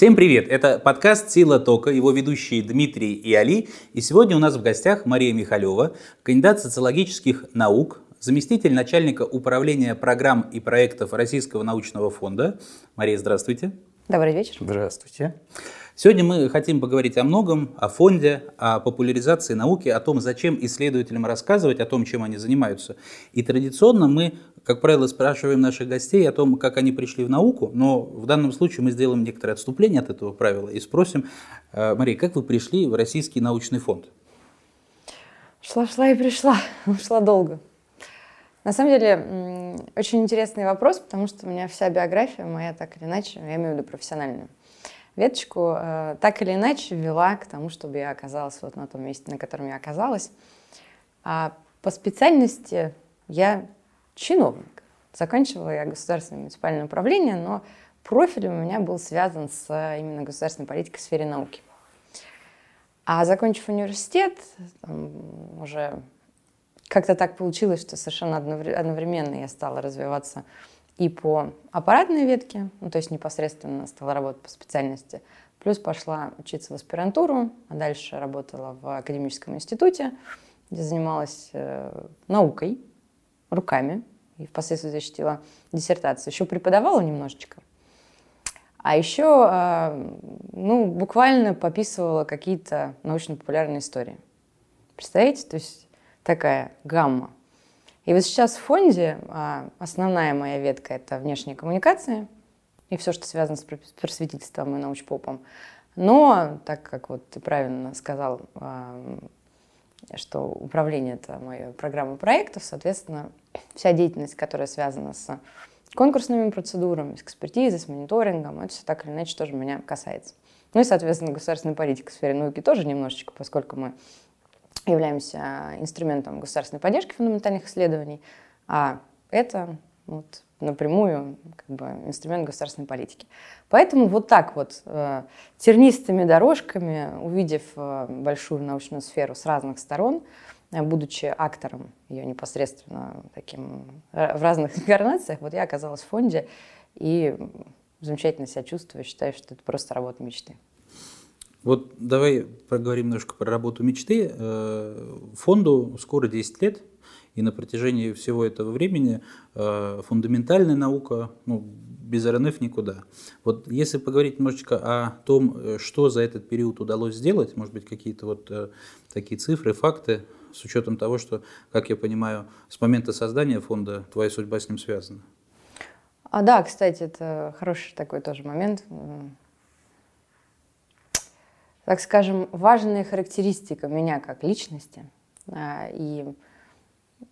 Всем привет! Это подкаст «Сила тока», его ведущие Дмитрий и Али. И сегодня у нас в гостях Мария Михалева, кандидат социологических наук, заместитель начальника управления программ и проектов Российского научного фонда. Мария, здравствуйте. Добрый вечер. Здравствуйте. Сегодня мы хотим поговорить о многом, о фонде, о популяризации науки, о том, зачем исследователям рассказывать о том, чем они занимаются. И традиционно мы, как правило, спрашиваем наших гостей о том, как они пришли в науку, но в данном случае мы сделаем некоторое отступление от этого правила и спросим, э, Мария, как вы пришли в Российский научный фонд? Шла-шла и пришла, шла долго. На самом деле, очень интересный вопрос, потому что у меня вся биография моя так или иначе, я имею в виду профессиональную, веточку э, так или иначе вела к тому, чтобы я оказалась вот на том месте, на котором я оказалась. А по специальности я чиновник. Заканчивала я государственное муниципальное управление, но профиль у меня был связан с именно государственной политикой в сфере науки. А закончив университет, там, уже как-то так получилось, что совершенно одновременно я стала развиваться и по аппаратной ветке, ну, то есть непосредственно стала работать по специальности, плюс пошла учиться в аспирантуру, а дальше работала в академическом институте, где занималась э, наукой, руками, и впоследствии защитила диссертацию. Еще преподавала немножечко. А еще, э, ну, буквально пописывала какие-то научно-популярные истории. Представляете? То есть такая гамма. И вот сейчас в фонде а, основная моя ветка – это внешние коммуникации и все, что связано с просветительством и научпопом. Но, так как вот ты правильно сказал, а, что управление – это моя программа проектов, соответственно, вся деятельность, которая связана с конкурсными процедурами, с экспертизой, с мониторингом, это все так или иначе тоже меня касается. Ну и, соответственно, государственная политика в сфере науки тоже немножечко, поскольку мы являемся инструментом государственной поддержки фундаментальных исследований, а это вот, напрямую как бы, инструмент государственной политики. Поэтому вот так вот э, тернистыми дорожками, увидев э, большую научную сферу с разных сторон, э, будучи актором ее непосредственно таким в разных инкарнациях, вот я оказалась в фонде и замечательно себя чувствую, считаю, что это просто работа мечты. Вот давай поговорим немножко про работу мечты. Э, фонду скоро 10 лет, и на протяжении всего этого времени э, фундаментальная наука, ну, без РНФ никуда. Вот если поговорить немножечко о том, э, что за этот период удалось сделать, может быть, какие-то вот такие цифры, факты, с учетом того, что, как я понимаю, с момента создания фонда твоя судьба с ним связана. А да, кстати, это хороший такой тоже момент так скажем, важная характеристика меня как личности а, и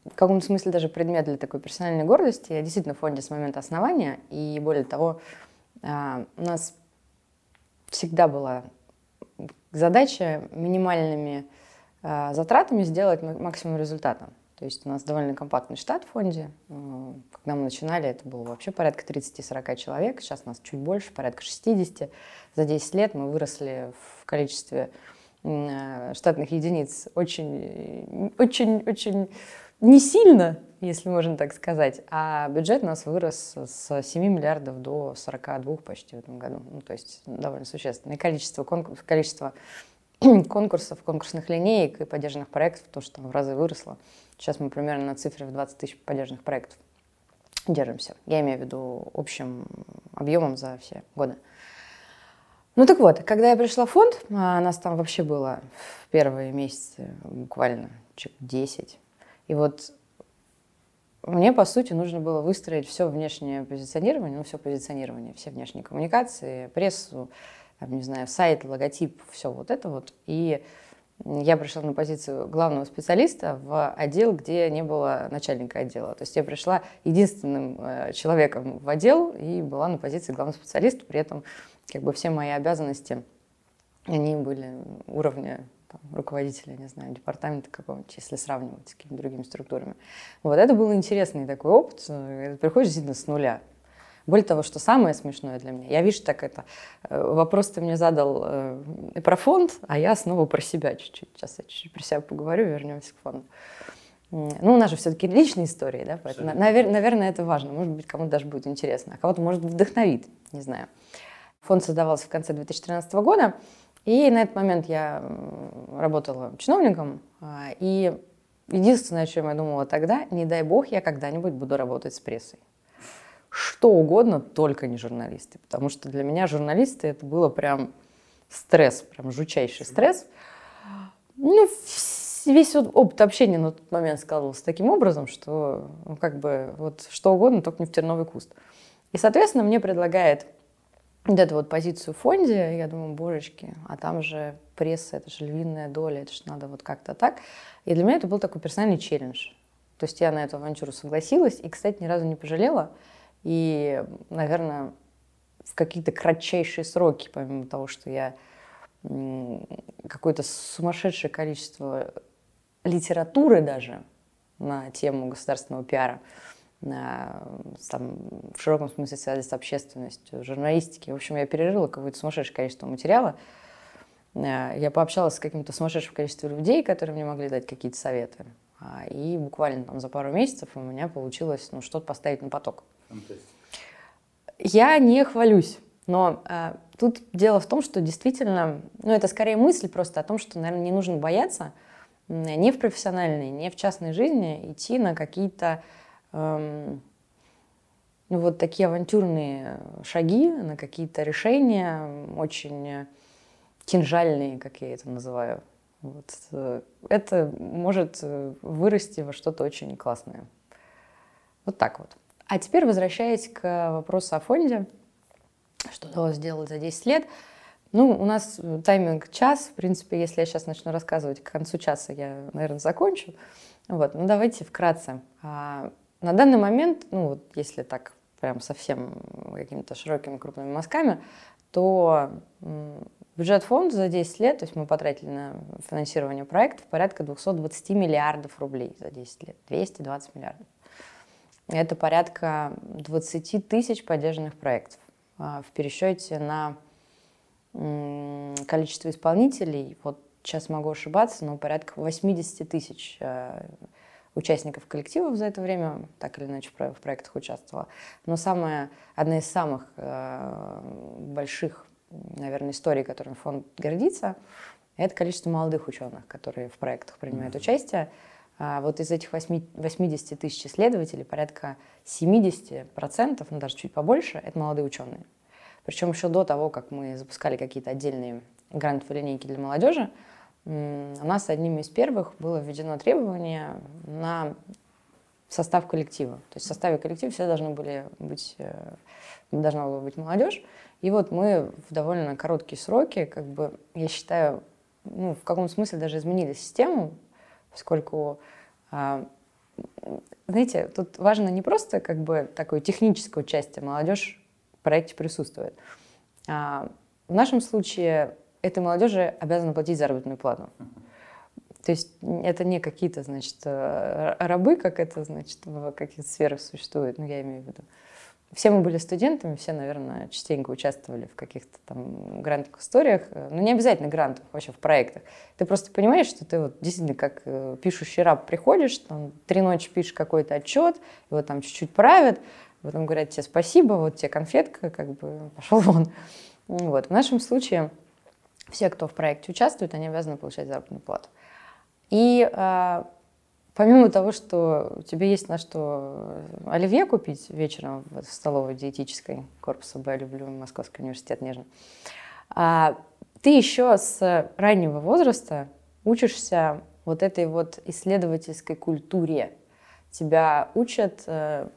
в каком-то смысле даже предмет для такой персональной гордости. Я действительно в фонде с момента основания, и более того, а, у нас всегда была задача минимальными а, затратами сделать максимум результата. То есть у нас довольно компактный штат в фонде. Когда мы начинали, это было вообще порядка 30-40 человек. Сейчас нас чуть больше, порядка 60. За 10 лет мы выросли в количестве э, штатных единиц очень, очень, очень не сильно, если можно так сказать, а бюджет у нас вырос с 7 миллиардов до 42 почти в этом году. Ну, то есть довольно существенное количество, конкурс, количество конкурсов, конкурсных линеек и поддержанных проектов, то, что там в разы выросло. Сейчас мы примерно на цифре в 20 тысяч поддержанных проектов держимся. Я имею в виду общим объемом за все годы. Ну так вот, когда я пришла в фонд, а нас там вообще было в первые месяцы буквально 10. И вот мне, по сути, нужно было выстроить все внешнее позиционирование, ну, все позиционирование, все внешние коммуникации, прессу, там, не знаю, сайт, логотип, все вот это вот. И я пришла на позицию главного специалиста в отдел, где не было начальника отдела. То есть я пришла единственным э, человеком в отдел и была на позиции главного специалиста, при этом как бы все мои обязанности, они были уровня там, руководителя, не знаю, департамента какого-нибудь, если сравнивать с какими-то другими структурами. Вот это был интересный такой опыт. Приходишь действительно с нуля. Более того, что самое смешное для меня, я вижу так это, э, вопрос ты мне задал э, про фонд, а я снова про себя чуть-чуть. Сейчас я чуть-чуть про себя поговорю, вернемся к фонду. Ну, у нас же все-таки личные истории, да, поэтому, навер- наверное, это важно. Может быть, кому-то даже будет интересно, а кого-то, может, вдохновит, не знаю. Фонд создавался в конце 2013 года, и на этот момент я работала чиновником, а, и единственное, о чем я думала тогда, не дай бог, я когда-нибудь буду работать с прессой. Что угодно, только не журналисты. Потому что для меня журналисты это было прям стресс, прям жучайший стресс. Ну, весь опыт общения на тот момент складывался таким образом, что ну, как бы вот что угодно, только не в терновый куст. И, соответственно, мне предлагает вот эту вот позицию в фонде, я думаю, божечки, а там же пресса, это же львиная доля, это же надо вот как-то так. И для меня это был такой персональный челлендж. То есть я на эту авантюру согласилась и, кстати, ни разу не пожалела. И, наверное, в какие-то кратчайшие сроки, помимо того, что я какое-то сумасшедшее количество литературы даже на тему государственного пиара, там, в широком смысле связи с общественностью, журналистики. В общем, я перерыла какое-то сумасшедшее количество материала. Э, я пообщалась с каким-то сумасшедшим количеством людей, которые мне могли дать какие-то советы. А, и буквально там за пару месяцев у меня получилось ну, что-то поставить на поток. Я не хвалюсь, но э, тут дело в том, что действительно, ну это скорее мысль просто о том, что, наверное, не нужно бояться не в профессиональной, не в частной жизни идти на какие-то эм, ну, вот такие авантюрные шаги, на какие-то решения очень кинжальные, как я это называю. Вот. Э, это может э, вырасти во что-то очень классное. Вот так вот. А теперь возвращаясь к вопросу о фонде, что удалось сделать за 10 лет. Ну, у нас тайминг час. В принципе, если я сейчас начну рассказывать, к концу часа я, наверное, закончу. Вот, ну давайте вкратце. А, на данный момент, ну вот если так прям совсем какими-то широкими крупными мазками, то бюджет фонда за 10 лет, то есть мы потратили на финансирование проектов порядка 220 миллиардов рублей за 10 лет. 220 миллиардов. Это порядка 20 тысяч поддержанных проектов. А, в пересчете на количество исполнителей, вот сейчас могу ошибаться, но порядка 80 тысяч э, участников коллективов за это время, так или иначе в проектах участвовала. Но самая, одна из самых э, больших, наверное, историй, которыми фонд гордится, это количество молодых ученых, которые в проектах принимают mm-hmm. участие. А вот из этих 80 тысяч исследователей порядка 70%, ну даже чуть побольше, это молодые ученые. Причем еще до того, как мы запускали какие-то отдельные грантовые линейки для молодежи, у нас одним из первых было введено требование на состав коллектива. То есть в составе коллектива все должны были быть, э, должна была быть молодежь. И вот мы в довольно короткие сроки, как бы, я считаю, ну, в каком смысле даже изменили систему, поскольку, а, знаете, тут важно не просто как бы такое техническое участие, молодежь проекте присутствует. А, в нашем случае этой молодежи обязаны платить заработную плату. То есть это не какие-то, значит, э, рабы, как это, значит, в каких-то сферах существует, ну, я имею в виду. Все мы были студентами, все, наверное, частенько участвовали в каких-то там грантовых историях. Ну, не обязательно грантов, вообще в проектах. Ты просто понимаешь, что ты вот действительно как э, пишущий раб приходишь, там, три ночи пишешь какой-то отчет, его там чуть-чуть правят, Потом говорят тебе спасибо, вот тебе конфетка, как бы пошел вон. Вот. В нашем случае все, кто в проекте участвует, они обязаны получать заработную плату. И э, помимо того, что у тебя есть на что оливье купить вечером в столовой диетической корпуса Б, люблю Московский университет нежно, э, ты еще с раннего возраста учишься вот этой вот исследовательской культуре. Тебя учат э,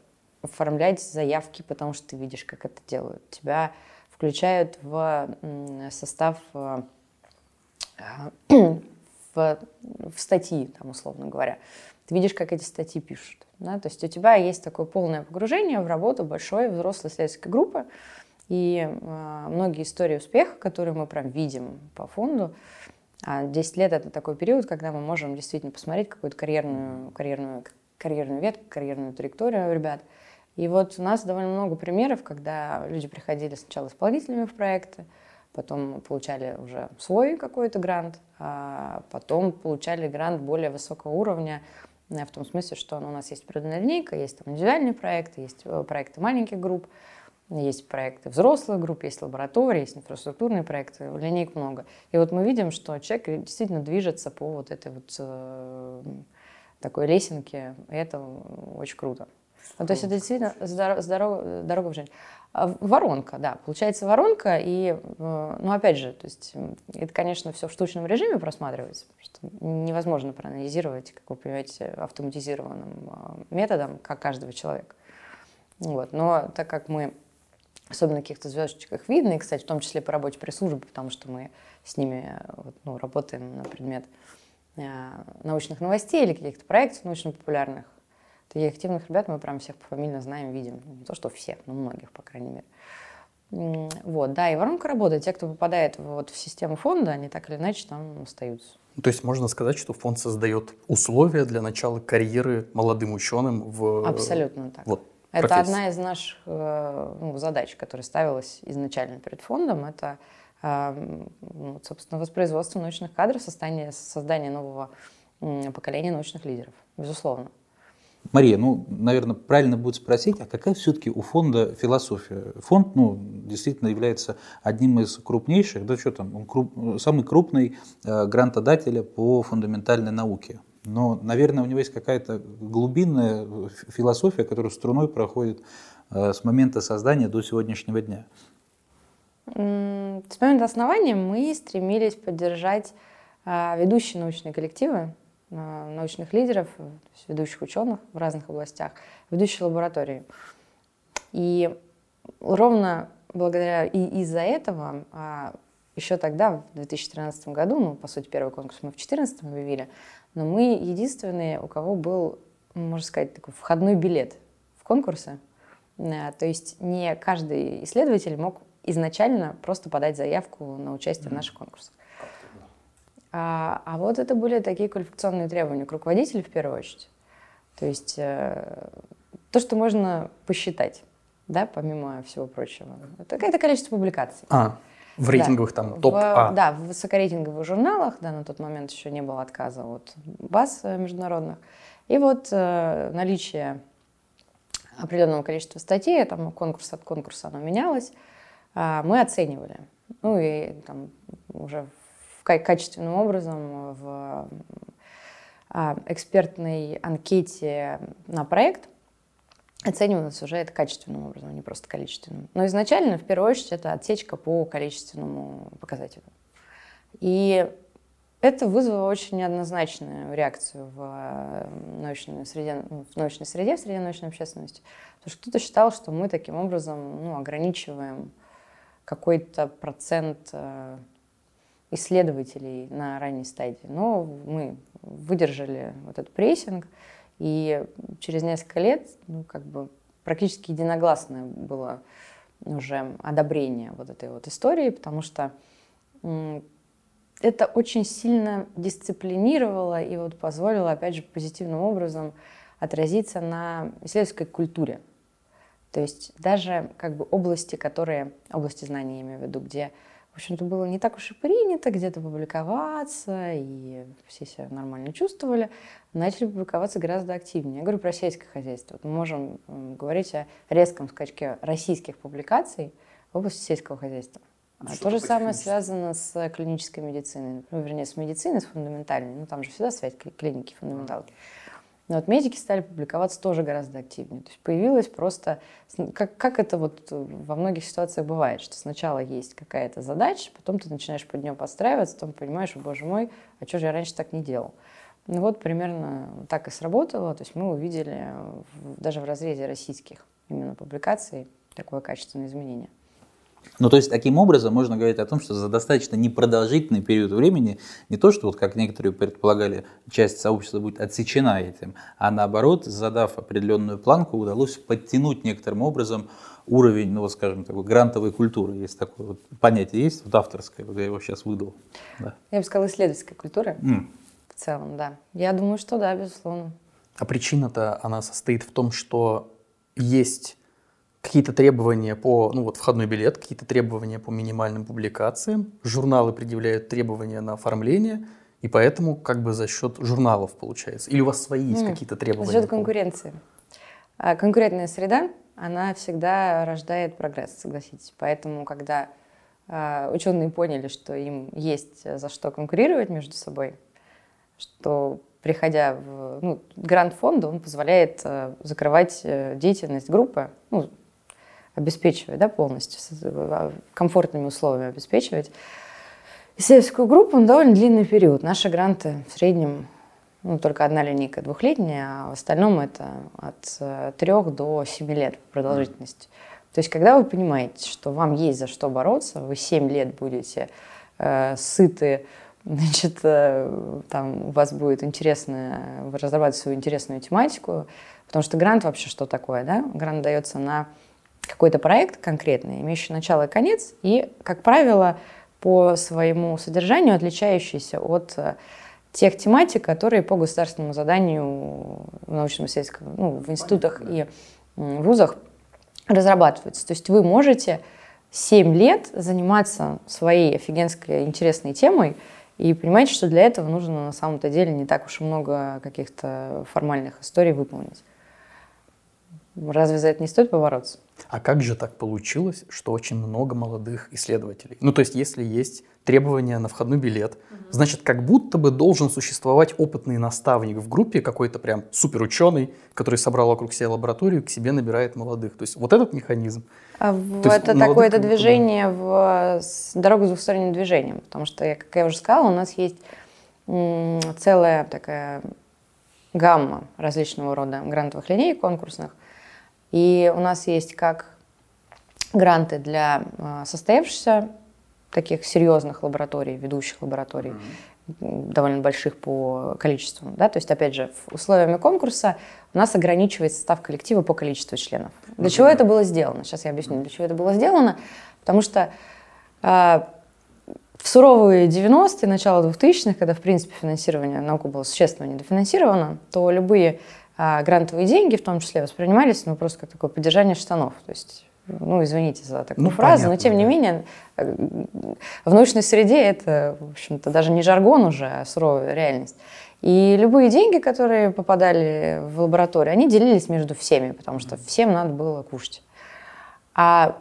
оформлять заявки, потому что ты видишь, как это делают. Тебя включают в состав э, в, в статьи, там, условно говоря. Ты видишь, как эти статьи пишут. Да? То есть у тебя есть такое полное погружение в работу большой взрослой исследовательской группы. И э, многие истории успеха, которые мы прям видим по фонду, а 10 лет это такой период, когда мы можем действительно посмотреть какую-то карьерную, карьерную, карьерную ветку, карьерную траекторию ребят – и вот у нас довольно много примеров, когда люди приходили сначала исполнителями в проекты, потом получали уже свой какой-то грант, а потом получали грант более высокого уровня, э, в том смысле, что ну, у нас есть проданная линейка, есть там индивидуальные проекты, есть э, проекты маленьких групп. Есть проекты взрослых групп, есть лаборатории, есть инфраструктурные проекты, линейок много. И вот мы видим, что человек действительно движется по вот этой вот э, такой лесенке, и это очень круто. Ну, то есть это действительно здоров, здоров, дорога в жизнь. А, воронка, да, получается воронка, и, э, ну, опять же, то есть это, конечно, все в штучном режиме просматривается, что невозможно проанализировать, как вы понимаете, автоматизированным э, методом, как каждого человека. Вот. Но так как мы, особенно каких-то звездочках видно, и, кстати, в том числе по работе пресс-службы, потому что мы с ними вот, ну, работаем на предмет э, научных новостей или каких-то проектов научно-популярных, Таких активных ребят мы прям всех пофамильно знаем, видим. Не то, что всех, но многих, по крайней мере. Вот, да, и воронка работает. Те, кто попадает вот в систему фонда, они так или иначе там остаются. То есть можно сказать, что фонд создает условия для начала карьеры молодым ученым в... Абсолютно так. Вот, это профессии. одна из наших э, ну, задач, которая ставилась изначально перед фондом. Это, э, ну, собственно, воспроизводство научных кадров, создание, создание нового поколения научных лидеров, безусловно. Мария, ну, наверное, правильно будет спросить, а какая все-таки у фонда философия? Фонд, ну, действительно является одним из крупнейших, да что там, он круп, самый крупный э, грантодатель по фундаментальной науке. Но, наверное, у него есть какая-то глубинная философия, которая струной проходит э, с момента создания до сегодняшнего дня. С момента основания мы стремились поддержать э, ведущие научные коллективы, научных лидеров, ведущих ученых в разных областях, ведущие лаборатории. И ровно благодаря и из-за этого а, еще тогда, в 2013 году, ну, по сути, первый конкурс мы в 2014 объявили, но мы единственные, у кого был, можно сказать, такой входной билет в конкурсы. Э, то есть не каждый исследователь мог изначально просто подать заявку на участие mm-hmm. в наших конкурсах. А, а вот это были такие квалификационные требования к руководителю в первую очередь. То есть э, то, что можно посчитать, да, помимо всего прочего. Это какое-то количество публикаций. А, в рейтинговых да. там топ А. Да, в высокорейтинговых журналах, да, на тот момент еще не было отказа от баз э, международных. И вот э, наличие определенного количества статей, там конкурс от конкурса оно менялось, э, мы оценивали. Ну и там уже качественным образом в а, экспертной анкете на проект оценивалось уже это качественным образом, а не просто количественным. Но изначально, в первую очередь, это отсечка по количественному показателю. И это вызвало очень неоднозначную реакцию в э, научной среде, в научной среде, в среде научной общественности. Потому что кто-то считал, что мы таким образом ну, ограничиваем какой-то процент э, исследователей на ранней стадии. Но мы выдержали вот этот прессинг, и через несколько лет, ну, как бы практически единогласное было уже одобрение вот этой вот истории, потому что это очень сильно дисциплинировало и вот позволило, опять же, позитивным образом отразиться на исследовательской культуре. То есть даже как бы области, которые, области знаний я имею в виду, где в общем-то, было не так уж и принято где-то публиковаться, и все себя нормально чувствовали, начали публиковаться гораздо активнее. Я говорю про сельское хозяйство. Вот мы можем говорить о резком скачке российских публикаций в области сельского хозяйства. А то же самое связано с клинической медициной, ну, вернее, с медициной, с фундаментальной. Ну, там же всегда связь клиники, фундаменталки. Но вот медики стали публиковаться тоже гораздо активнее. То есть появилось просто, как, как это вот во многих ситуациях бывает, что сначала есть какая-то задача, потом ты начинаешь под нее подстраиваться, потом понимаешь, боже мой, а что же я раньше так не делал? Ну вот примерно так и сработало. То есть мы увидели даже в разрезе российских именно публикаций такое качественное изменение. Ну, то есть, таким образом можно говорить о том, что за достаточно непродолжительный период времени не то, что, вот как некоторые предполагали, часть сообщества будет отсечена этим, а наоборот, задав определенную планку, удалось подтянуть некоторым образом уровень, ну вот скажем, такой грантовой культуры. Есть такое вот понятие, есть вот авторское, вот я его сейчас выдал. Да. Я бы сказала, исследовательская культура mm. в целом, да. Я думаю, что да, безусловно. А причина-то она состоит в том, что есть какие-то требования по, ну вот входной билет, какие-то требования по минимальным публикациям, журналы предъявляют требования на оформление, и поэтому как бы за счет журналов получается. Или у вас свои есть mm. какие-то требования? За счет конкуренции. А, конкурентная среда, она всегда рождает прогресс, согласитесь. Поэтому, когда э, ученые поняли, что им есть за что конкурировать между собой, что приходя в ну, грант фонда, он позволяет э, закрывать э, деятельность группы, ну, обеспечивать да, полностью, с, комфортными условиями обеспечивать. Исследовательскую группу на довольно длинный период. Наши гранты в среднем ну, только одна линейка двухлетняя, а в остальном это от э, трех до семи лет продолжительности. То есть, когда вы понимаете, что вам есть за что бороться, вы семь лет будете э, сыты, значит, э, там у вас будет интересно, вы разрабатываете свою интересную тематику, потому что грант вообще что такое, да? Грант дается на какой-то проект конкретный, имеющий начало и конец, и, как правило, по своему содержанию отличающийся от э, тех тематик, которые по государственному заданию в научном исследовательском, ну, в институтах Понятно, и вузах разрабатываются. То есть вы можете 7 лет заниматься своей офигенской интересной темой и понимаете, что для этого нужно на самом-то деле не так уж и много каких-то формальных историй выполнить. Разве за это не стоит побороться? А как же так получилось, что очень много молодых исследователей? Ну, то есть, если есть требования на входной билет, угу. значит, как будто бы должен существовать опытный наставник в группе, какой-то прям суперученый, который собрал вокруг себя лабораторию, к себе набирает молодых. То есть, вот этот механизм. А в, это такое-то движение в дорогу с двухсторонним движением, потому что, как я уже сказала, у нас есть целая такая гамма различного рода грантовых линей конкурсных, и у нас есть как гранты для а, состоявшихся таких серьезных лабораторий, ведущих лабораторий, mm-hmm. довольно больших по количеству. Да? То есть, опять же, условиями конкурса у нас ограничивается состав коллектива по количеству членов. Для mm-hmm. чего это было сделано? Сейчас я объясню, для чего это было сделано. Потому что э, в суровые 90-е, начало 2000-х, когда, в принципе, финансирование науки было существенно недофинансировано, то любые а грантовые деньги в том числе воспринимались ну, просто как такое поддержание штанов. То есть, ну, извините за такую ну, фразу, понятно, но тем да. не менее э, в научной среде это, в общем-то, даже не жаргон уже, а суровая реальность. И любые деньги, которые попадали в лабораторию, они делились между всеми, потому что всем надо было кушать. А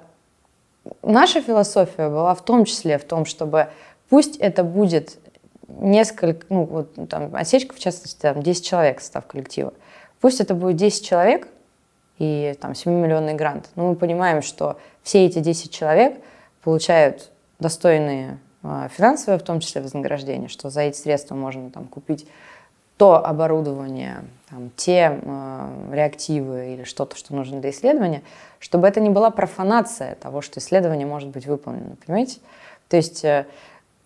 наша философия была в том числе в том, чтобы пусть это будет несколько, ну вот там отсечка, в частности, там 10 человек состав коллектива, Пусть это будет 10 человек и там 7-миллионный грант, но мы понимаем, что все эти 10 человек получают достойные э, финансовые, в том числе вознаграждения, что за эти средства можно там купить то оборудование, там, те э, реактивы или что-то, что нужно для исследования, чтобы это не была профанация того, что исследование может быть выполнено, понимаете? То есть э,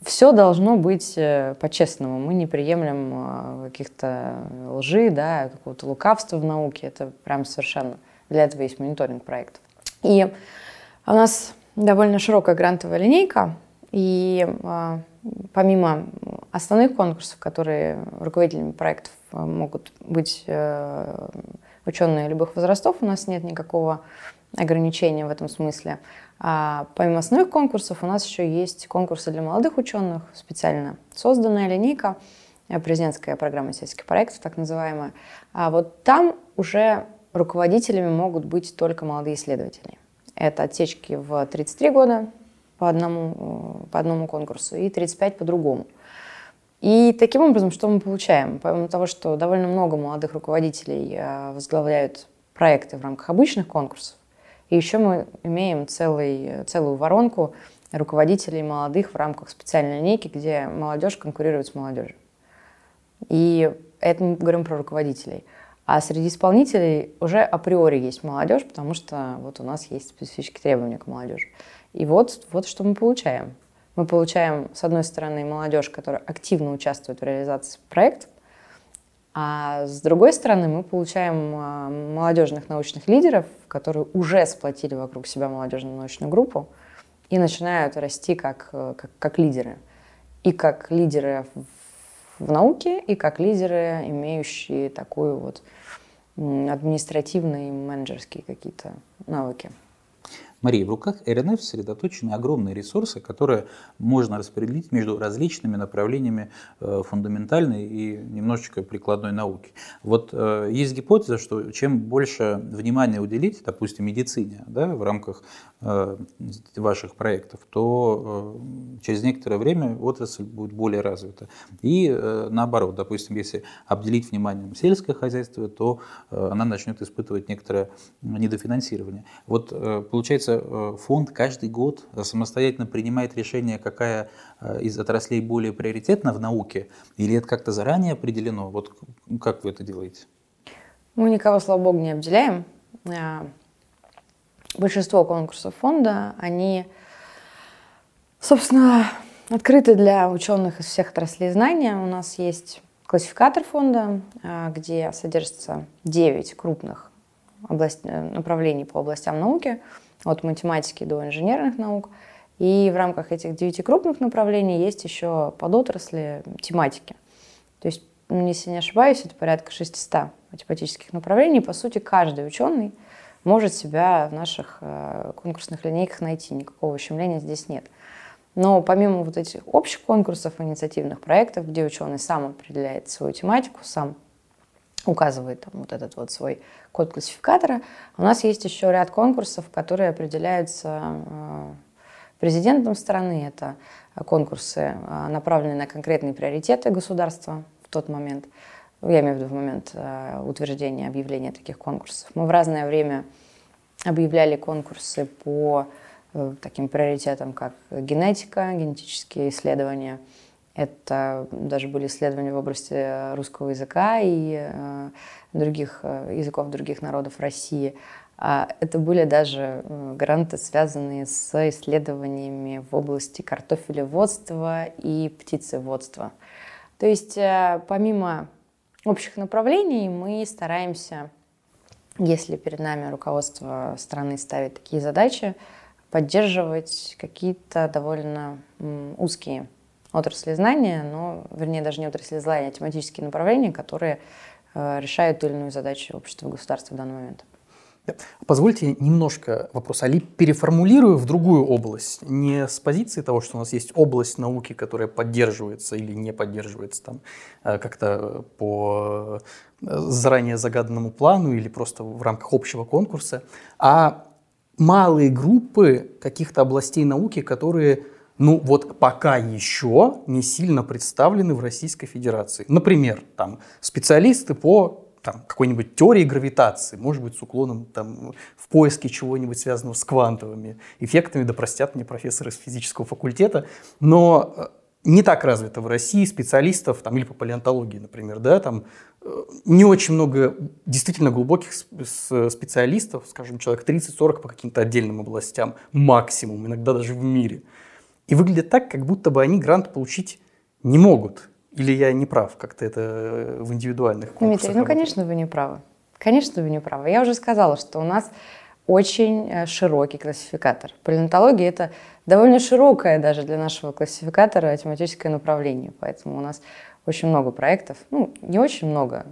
все должно быть э, по-честному. Мы не приемлем э, каких-то лжи, да, какого-то лукавства в науке. Это прям совершенно... Для этого есть мониторинг проектов. И у нас довольно широкая грантовая линейка. И э, помимо основных конкурсов, которые руководителями проектов могут быть ученые любых возрастов, у нас нет никакого ограничения в этом смысле. А помимо основных конкурсов у нас еще есть конкурсы для молодых ученых, специально созданная линейка, э, президентская программа сельских проектов, так называемая. А вот там уже руководителями могут быть только молодые исследователи. Это отсечки в 33 года по одному, э, по одному конкурсу и 35 по другому. И таким образом, что мы получаем? Помимо того, что довольно много молодых руководителей э, возглавляют проекты в рамках обычных конкурсов, и еще мы имеем целый, целую воронку руководителей молодых в рамках специальной линейки, где молодежь конкурирует с молодежью. И это мы говорим про руководителей. А среди исполнителей уже априори есть молодежь, потому что вот у нас есть специфические требования к молодежи. И вот, вот что мы получаем. Мы получаем, с одной стороны, молодежь, которая активно участвует в реализации проектов, а с другой стороны, мы получаем а, молодежных научных лидеров, которые уже сплотили вокруг себя молодежную научную группу и начинают расти как, э, как, как лидеры. И как лидеры в науке, и как лидеры, имеющие такую вот административные и менеджерские какие-то навыки. Мария, в руках РНФ сосредоточены огромные ресурсы, которые можно распределить между различными направлениями э, фундаментальной и немножечко прикладной науки. Вот э, есть гипотеза, что чем больше внимания уделить, допустим, медицине да, в рамках э, ваших проектов, то через некоторое время отрасль будет более развита. И наоборот, допустим, если обделить вниманием сельское хозяйство, то она начнет испытывать некоторое недофинансирование. Вот получается, Э, фонд каждый год самостоятельно принимает решение, какая э, из отраслей более приоритетна в науке, или это как-то заранее определено? Вот как вы это делаете? Мы никого, слава богу, не обделяем. Э, большинство конкурсов фонда, они, собственно, открыты для ученых из всех отраслей знания. У нас есть классификатор фонда, где содержится 9 крупных область, направлений по областям науки – от математики до инженерных наук. И в рамках этих девяти крупных направлений есть еще подотрасли тематики. То есть, ну, если не ошибаюсь, это порядка 600 математических направлений. По сути, каждый ученый может себя в наших э, конкурсных линейках найти. Никакого ущемления здесь нет. Но помимо вот этих общих конкурсов, инициативных проектов, где ученый сам определяет свою тематику, сам указывает там, вот этот вот свой код классификатора. У нас есть еще ряд конкурсов, которые определяются э, президентом страны. Это конкурсы, э, направленные на конкретные приоритеты государства в тот момент. Я имею в виду в момент э, утверждения, объявления таких конкурсов. Мы в разное время объявляли конкурсы по таким приоритетам, как генетика, генетические исследования – это даже были исследования в области русского языка и э, других э, языков других народов России. А это были даже э, гранты, связанные с исследованиями в области картофелеводства и птицеводства. То есть помимо общих направлений мы стараемся, если перед нами руководство страны ставит такие задачи, поддерживать какие-то довольно узкие отрасли знания, но, вернее, даже не отрасли знания, а тематические направления, которые э, решают ту или иную задачу общества и государства в данный момент. Позвольте немножко вопрос Али переформулирую в другую область. Не с позиции того, что у нас есть область науки, которая поддерживается или не поддерживается там э, как-то по э, заранее загаданному плану или просто в рамках общего конкурса, а малые группы каких-то областей науки, которые ну вот пока еще не сильно представлены в Российской Федерации. Например, там специалисты по там, какой-нибудь теории гравитации, может быть, с уклоном там, в поиске чего-нибудь связанного с квантовыми эффектами, да простят мне профессоры из физического факультета, но э, не так развито в России специалистов, там, или по палеонтологии, например, да, там э, не очень много действительно глубоких специалистов, скажем, человек 30-40 по каким-то отдельным областям, максимум, иногда даже в мире – и выглядит так, как будто бы они грант получить не могут. Или я не прав как-то это э, в индивидуальных конкурсах? Дмитрий, ну, конечно, вы не правы. Конечно, вы не правы. Я уже сказала, что у нас очень э, широкий классификатор. Палеонтология – это довольно широкое даже для нашего классификатора тематическое направление. Поэтому у нас очень много проектов. Ну, не очень много.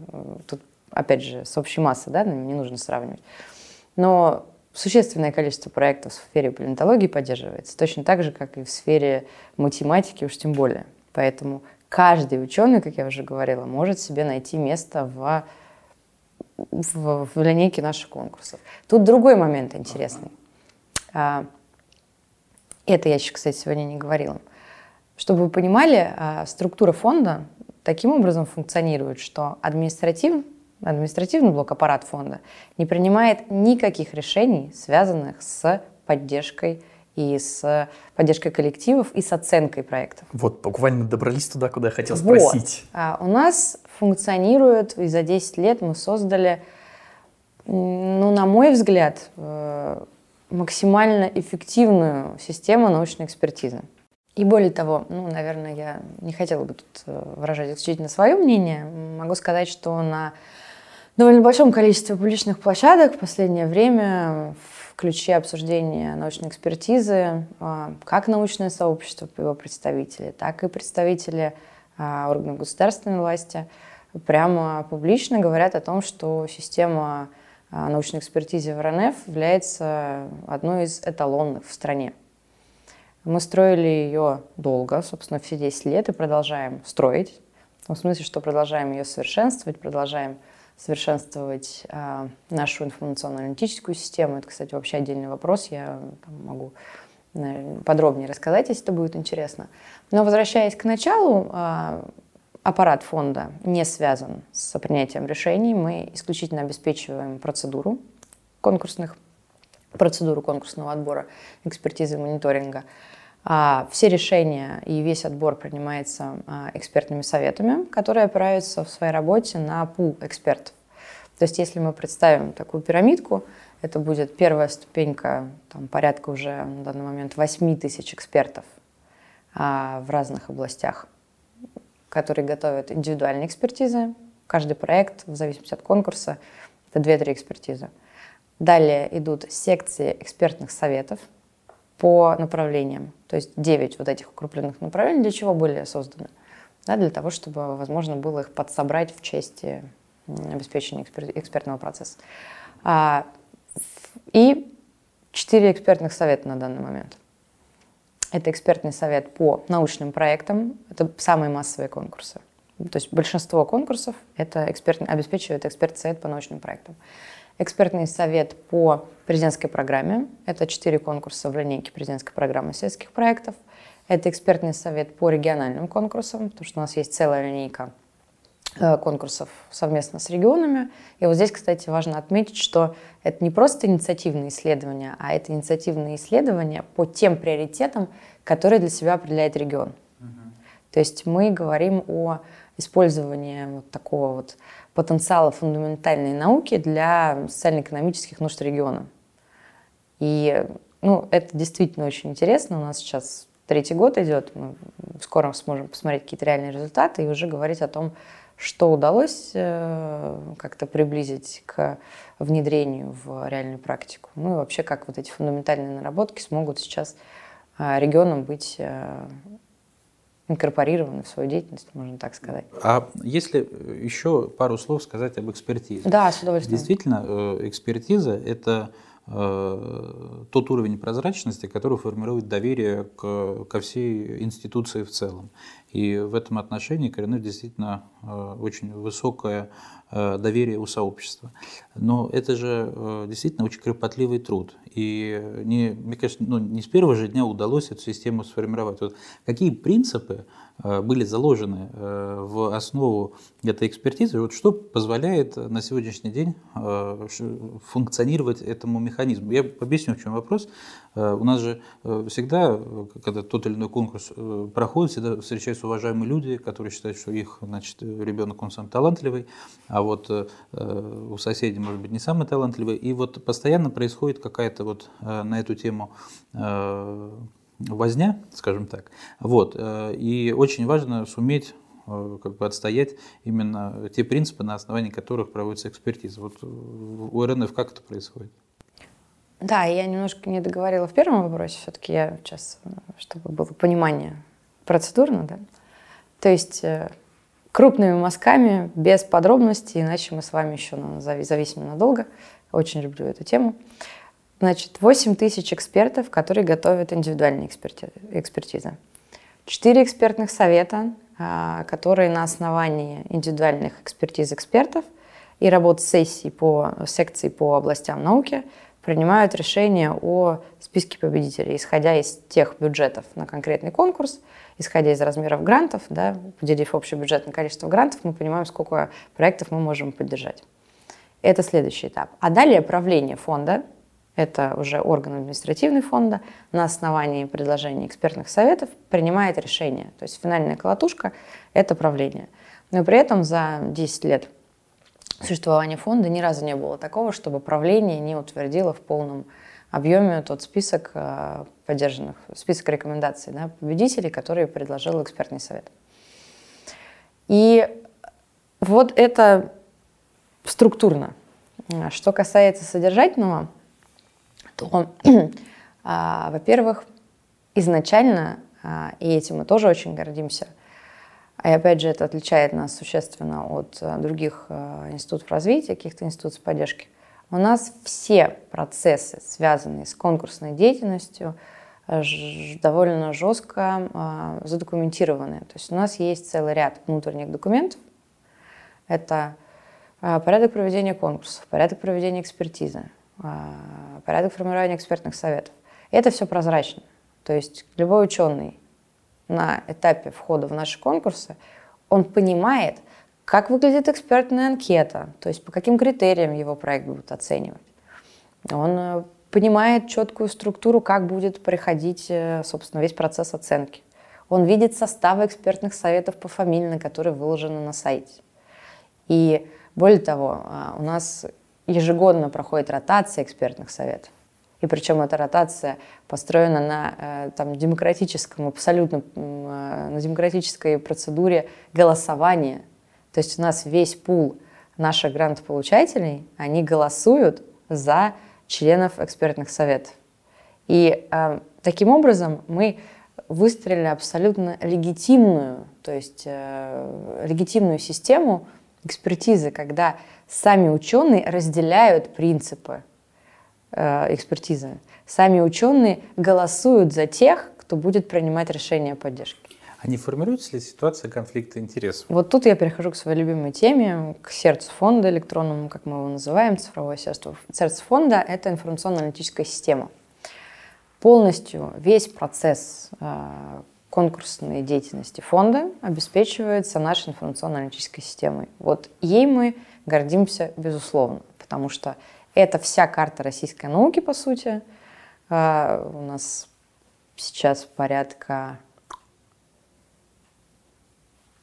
Тут, опять же, с общей массы, да, не нужно сравнивать. Но существенное количество проектов в сфере палеонтологии поддерживается, точно так же, как и в сфере математики, уж тем более. Поэтому каждый ученый, как я уже говорила, может себе найти место в, в, в линейке наших конкурсов. Тут другой момент интересный. А, это я еще, кстати, сегодня не говорила. Чтобы вы понимали, а, структура фонда таким образом функционирует, что административ, административный блок, аппарат фонда, не принимает никаких решений, связанных с поддержкой и с поддержкой коллективов, и с оценкой проектов. Вот, буквально добрались туда, куда я хотел спросить. Вот. А у нас функционирует, и за 10 лет мы создали, ну, на мой взгляд, э, максимально эффективную систему научной экспертизы. И более того, ну, наверное, я не хотела бы тут э, выражать исключительно свое мнение. Могу сказать, что на довольно большом количестве публичных площадок в последнее время в ключе обсуждения научной экспертизы а, как научное сообщество, его представители, так и представители а, органов государственной власти прямо публично говорят о том, что система научной экспертизе в РНФ является одной из эталонных в стране. Мы строили ее долго, собственно, все 10 лет и продолжаем строить. В том смысле, что продолжаем ее совершенствовать, продолжаем совершенствовать э, нашу информационно-аналитическую систему. Это, кстати, вообще отдельный вопрос. Я там, могу подробнее рассказать, если это будет интересно. Но возвращаясь к началу, э, аппарат фонда не связан с принятием решений. Мы исключительно обеспечиваем процедуру конкурсных, процедуру конкурсного отбора, экспертизы, мониторинга. Все решения и весь отбор принимается а, экспертными советами, которые опираются в своей работе на пул экспертов. То есть если мы представим такую пирамидку, это будет первая ступенька, там порядка уже на данный момент 8 тысяч экспертов а, в разных областях которые готовят индивидуальные экспертизы. Каждый проект, в зависимости от конкурса, это 2-3 экспертизы. Далее идут секции экспертных советов по направлениям. То есть 9 вот этих укрупленных направлений для чего были созданы? Да, для того, чтобы возможно было их подсобрать в части обеспечения экспер- экспертного процесса. А, и 4 экспертных совета на данный момент. Это экспертный совет по научным проектам. Это самые массовые конкурсы. То есть большинство конкурсов это эксперт, обеспечивает экспертный совет по научным проектам. Экспертный совет по президентской программе. Это четыре конкурса в линейке президентской программы сельских проектов. Это экспертный совет по региональным конкурсам, потому что у нас есть целая линейка Э, конкурсов совместно с регионами. И вот здесь, кстати, важно отметить, что это не просто инициативные исследования, а это инициативные исследования по тем приоритетам, которые для себя определяет регион. Угу. То есть мы говорим о использовании вот такого вот потенциала фундаментальной науки для социально-экономических нужд региона. И ну, это действительно очень интересно. У нас сейчас третий год идет, мы скоро сможем посмотреть какие-то реальные результаты и уже говорить о том, что удалось э, как-то приблизить к внедрению в реальную практику. Ну и вообще, как вот эти фундаментальные наработки смогут сейчас э, регионам быть э, инкорпорированы в свою деятельность, можно так сказать. А если еще пару слов сказать об экспертизе? Да, с удовольствием. Действительно, экспертиза – это тот уровень прозрачности, который формирует доверие к, ко всей институции в целом. И в этом отношении коренное действительно э, очень высокое э, доверие у сообщества. Но это же э, действительно очень кропотливый труд. И не, мне кажется, ну, не с первого же дня удалось эту систему сформировать. Вот какие принципы были заложены в основу этой экспертизы, вот что позволяет на сегодняшний день функционировать этому механизму? Я объясню, в чем вопрос. У нас же всегда, когда тот или иной конкурс проходит, всегда встречаются уважаемые люди, которые считают, что их значит, ребенок он сам талантливый, а вот э, у соседей может быть не самый талантливый. И вот постоянно происходит какая-то вот э, на эту тему э, возня, скажем так. Вот. Э, и очень важно суметь э, как бы отстоять именно те принципы, на основании которых проводится экспертиза. Вот у РНФ как это происходит? Да, я немножко не договорила в первом вопросе, все-таки я сейчас, чтобы было понимание процедурно, да. То есть э, крупными мазками, без подробностей, иначе мы с вами еще ну, зависим надолго. Очень люблю эту тему. Значит, 8 тысяч экспертов, которые готовят индивидуальные экспертизы. Четыре экспертных совета, а, которые на основании индивидуальных экспертиз экспертов и работ сессий по секции по областям науки принимают решение о списке победителей, исходя из тех бюджетов на конкретный конкурс, исходя из размеров грантов, да, поделив общее бюджетное количество грантов, мы понимаем, сколько проектов мы можем поддержать. Это следующий этап. А далее правление фонда, это уже орган административный фонда, на основании предложений экспертных советов принимает решение. То есть финальная колотушка – это правление. Но при этом за 10 лет существования фонда ни разу не было такого, чтобы правление не утвердило в полном объеме тот список э, поддержанных, список рекомендаций да, победителей, которые предложил экспертный совет. И вот это структурно. Что касается содержательного, то, а, во-первых, изначально, а, и этим мы тоже очень гордимся, и опять же это отличает нас существенно от а, других а, институтов развития, каких-то институтов поддержки – У нас все процессы, связанные с конкурсной деятельностью, довольно жестко э, задокументированы. То есть у нас есть целый ряд внутренних документов. Это э, порядок проведения конкурсов, порядок проведения экспертизы, э, порядок формирования экспертных советов. И это все прозрачно. То есть любой ученый на этапе входа в наши конкурсы, он понимает, как выглядит экспертная анкета, то есть по каким критериям его проект будут оценивать. Он э, понимает четкую структуру, как будет проходить, э, собственно, весь процесс оценки. Он видит составы экспертных советов по фамилии, которые выложены на сайте. И более того, а, у нас ежегодно проходит ротация экспертных советов. И причем эта ротация построена на э, там, демократическом, абсолютно на демократической процедуре голосования. То есть у нас весь пул наших грантополучателей, они голосуют за членов экспертных советов. И э, таким образом мы выстроили абсолютно легитимную, то есть э, легитимную систему экспертизы, когда сами ученые разделяют принципы э, экспертизы. Сами ученые голосуют за тех, кто будет принимать решения о поддержке. А не формируется ли ситуация конфликта интересов? Вот тут я перехожу к своей любимой теме, к сердцу фонда электронному, как мы его называем, цифровое сердце. Сердце фонда – это информационно-аналитическая система. Полностью весь процесс э, конкурсной деятельности фонда обеспечивается нашей информационно-аналитической системой. Вот ей мы гордимся безусловно, потому что это вся карта российской науки, по сути. Э, у нас сейчас порядка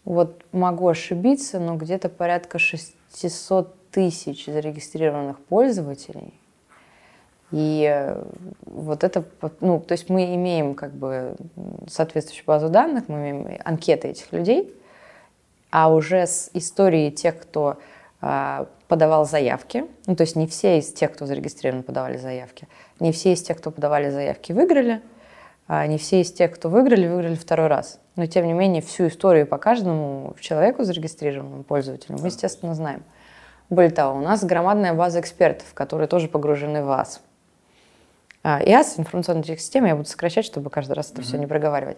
вот могу ошибиться, но где-то порядка 600 тысяч зарегистрированных пользователей. И э, вот это, ну, то есть мы имеем как бы соответствующую базу данных, мы имеем анкеты этих людей, а уже с историей тех, кто а, подавал заявки, ну, то есть не все из тех, кто зарегистрирован, подавали заявки, не все из тех, кто подавали заявки, выиграли, а не все из тех, кто выиграли, выиграли второй раз. Но, тем не менее, всю историю по каждому человеку, зарегистрированному пользователю, мы, естественно, знаем. Более того, у нас громадная база экспертов, которые тоже погружены в ВАЗ. А, ИАС, информационная система, я буду сокращать, чтобы каждый раз это mm-hmm. все не проговаривать.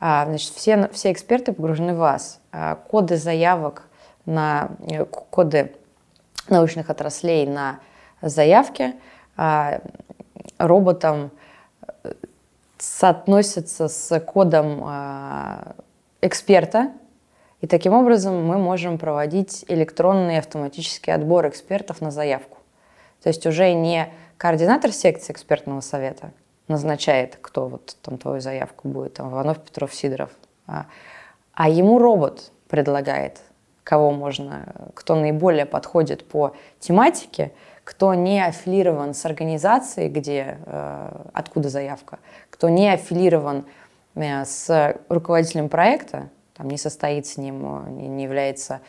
А, значит, все, все эксперты погружены в ВАЗ. А, коды заявок на э, коды научных отраслей на заявки а, роботом э, соотносится с кодом а, эксперта, и таким образом мы можем проводить электронный автоматический отбор экспертов на заявку. То есть уже не координатор секции экспертного совета назначает, кто вот там твою заявку будет, там, Иванов, Петров, Сидоров, а, а ему робот предлагает, кого можно, кто наиболее подходит по тематике, кто не аффилирован с организацией, где, э, откуда заявка, кто не аффилирован э, с руководителем проекта, там, не состоит с ним, э, не, является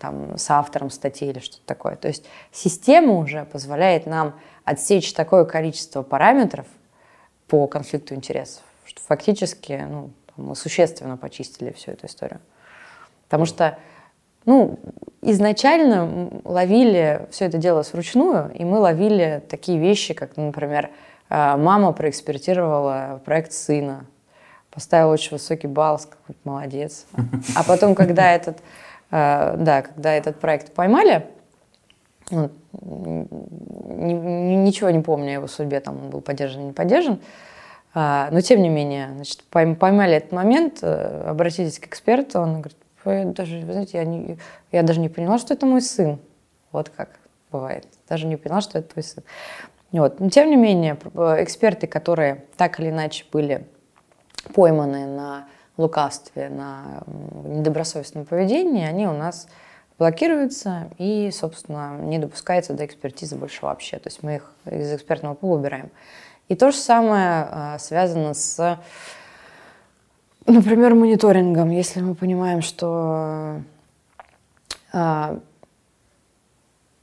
там, соавтором статьи или что-то такое. То есть система уже позволяет нам отсечь такое количество параметров по конфликту интересов, что фактически ну, мы существенно почистили всю эту историю. Потому что ну, изначально ловили все это дело вручную, и мы ловили такие вещи, как, например, э, мама проэкспертировала проект сына, поставила очень высокий балл, сказала, молодец. А потом, когда этот, э, да, когда этот проект поймали, ну, ничего не помню о его судьбе, там он был поддержан, не поддержан, а, но тем не менее, значит, поймали этот момент, э, обратились к эксперту, он говорит, даже, вы знаете, я, не, я даже не поняла, что это мой сын. Вот как бывает. Даже не поняла, что это твой сын. Вот. Но тем не менее, эксперты, которые так или иначе были пойманы на лукавстве, на недобросовестном поведении, они у нас блокируются и, собственно, не допускается до экспертизы больше вообще. То есть мы их из экспертного пула убираем. И то же самое а, связано с Например, мониторингом, если мы понимаем, что а,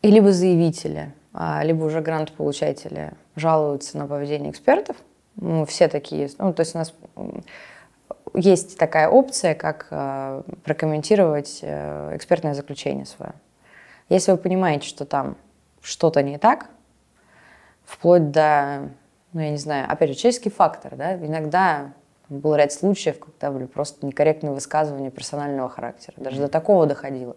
и либо заявители, а, либо уже грант-получатели жалуются на поведение экспертов, ну, все такие есть. Ну, то есть у нас есть такая опция, как а, прокомментировать а, экспертное заключение свое. Если вы понимаете, что там что-то не так, вплоть до, ну, я не знаю, опять же, человеческий фактор, да, иногда был ряд случаев, когда были просто некорректные высказывания персонального характера. Даже до такого доходило.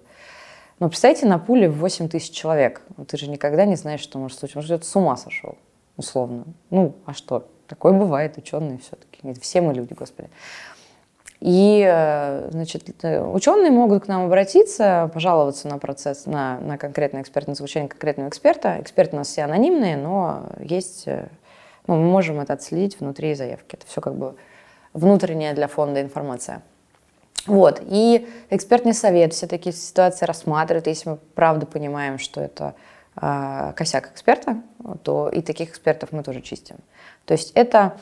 Но представьте, на пуле 8 тысяч человек. Ну, ты же никогда не знаешь, что может случиться. Может, это с ума сошел, условно. Ну, а что? Такое бывает, ученые все-таки. Все мы люди, господи. И, э, значит, э, ученые могут к нам обратиться, пожаловаться на процесс, на, на конкретное экспертное звучание конкретного эксперта. Эксперты у нас все анонимные, но есть, э, ну, мы можем это отследить внутри заявки. Это все как бы внутренняя для фонда информация. Вот. И экспертный совет все такие ситуации рассматривает. Если мы правда понимаем, что это э, косяк эксперта, то и таких экспертов мы тоже чистим. То есть это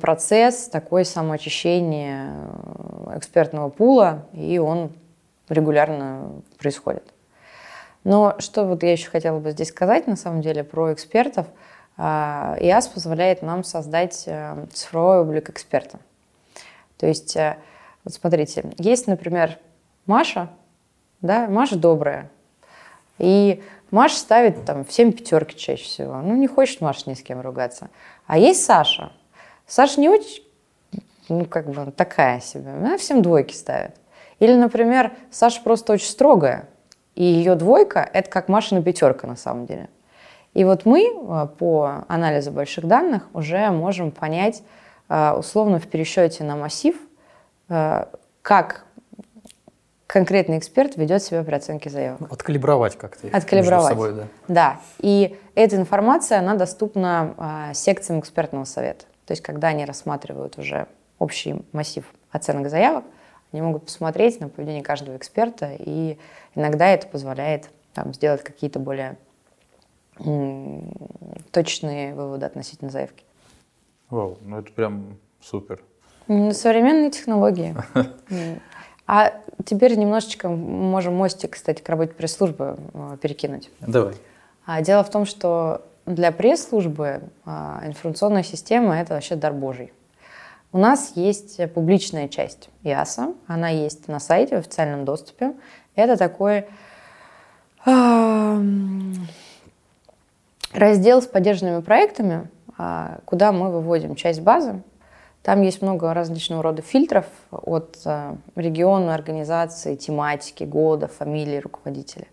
процесс такой самоочищения экспертного пула, и он регулярно происходит. Но что вот я еще хотела бы здесь сказать, на самом деле, про экспертов. А, ИАС позволяет нам создать э, цифровой облик эксперта. То есть, э, вот смотрите, есть, например, Маша, да, Маша добрая, и Маша ставит там всем пятерки чаще всего. Ну, не хочет Маша ни с кем ругаться. А есть Саша. Саша не очень, ну, как бы такая себе. Она всем двойки ставит. Или, например, Саша просто очень строгая, и ее двойка – это как Машина пятерка на самом деле. И вот мы э, по анализу больших данных уже можем понять, Э, условно в пересчете на массив, э, как конкретный эксперт ведет себя при оценке заявок. Откалибровать как-то Откалибровать. собой, да. Да. И эта информация, она доступна а, секциям экспертного совета. То есть, когда они рассматривают уже общий массив оценок заявок, они могут посмотреть на поведение каждого эксперта, и иногда это позволяет там, сделать какие-то более точные выводы относительно заявки. Вау, ну это прям супер. Современные технологии. А теперь немножечко можем мостик, кстати, к работе пресс-службы э, перекинуть. Давай. А дело в том, что для пресс-службы а, информационная система – это вообще дар божий. У нас есть публичная часть ИАСа, она есть на сайте в официальном доступе. Это такой раздел с поддержанными проектами, а, куда мы выводим часть базы. Там есть много различного рода фильтров от а, региона, организации, тематики, года, фамилии руководителя.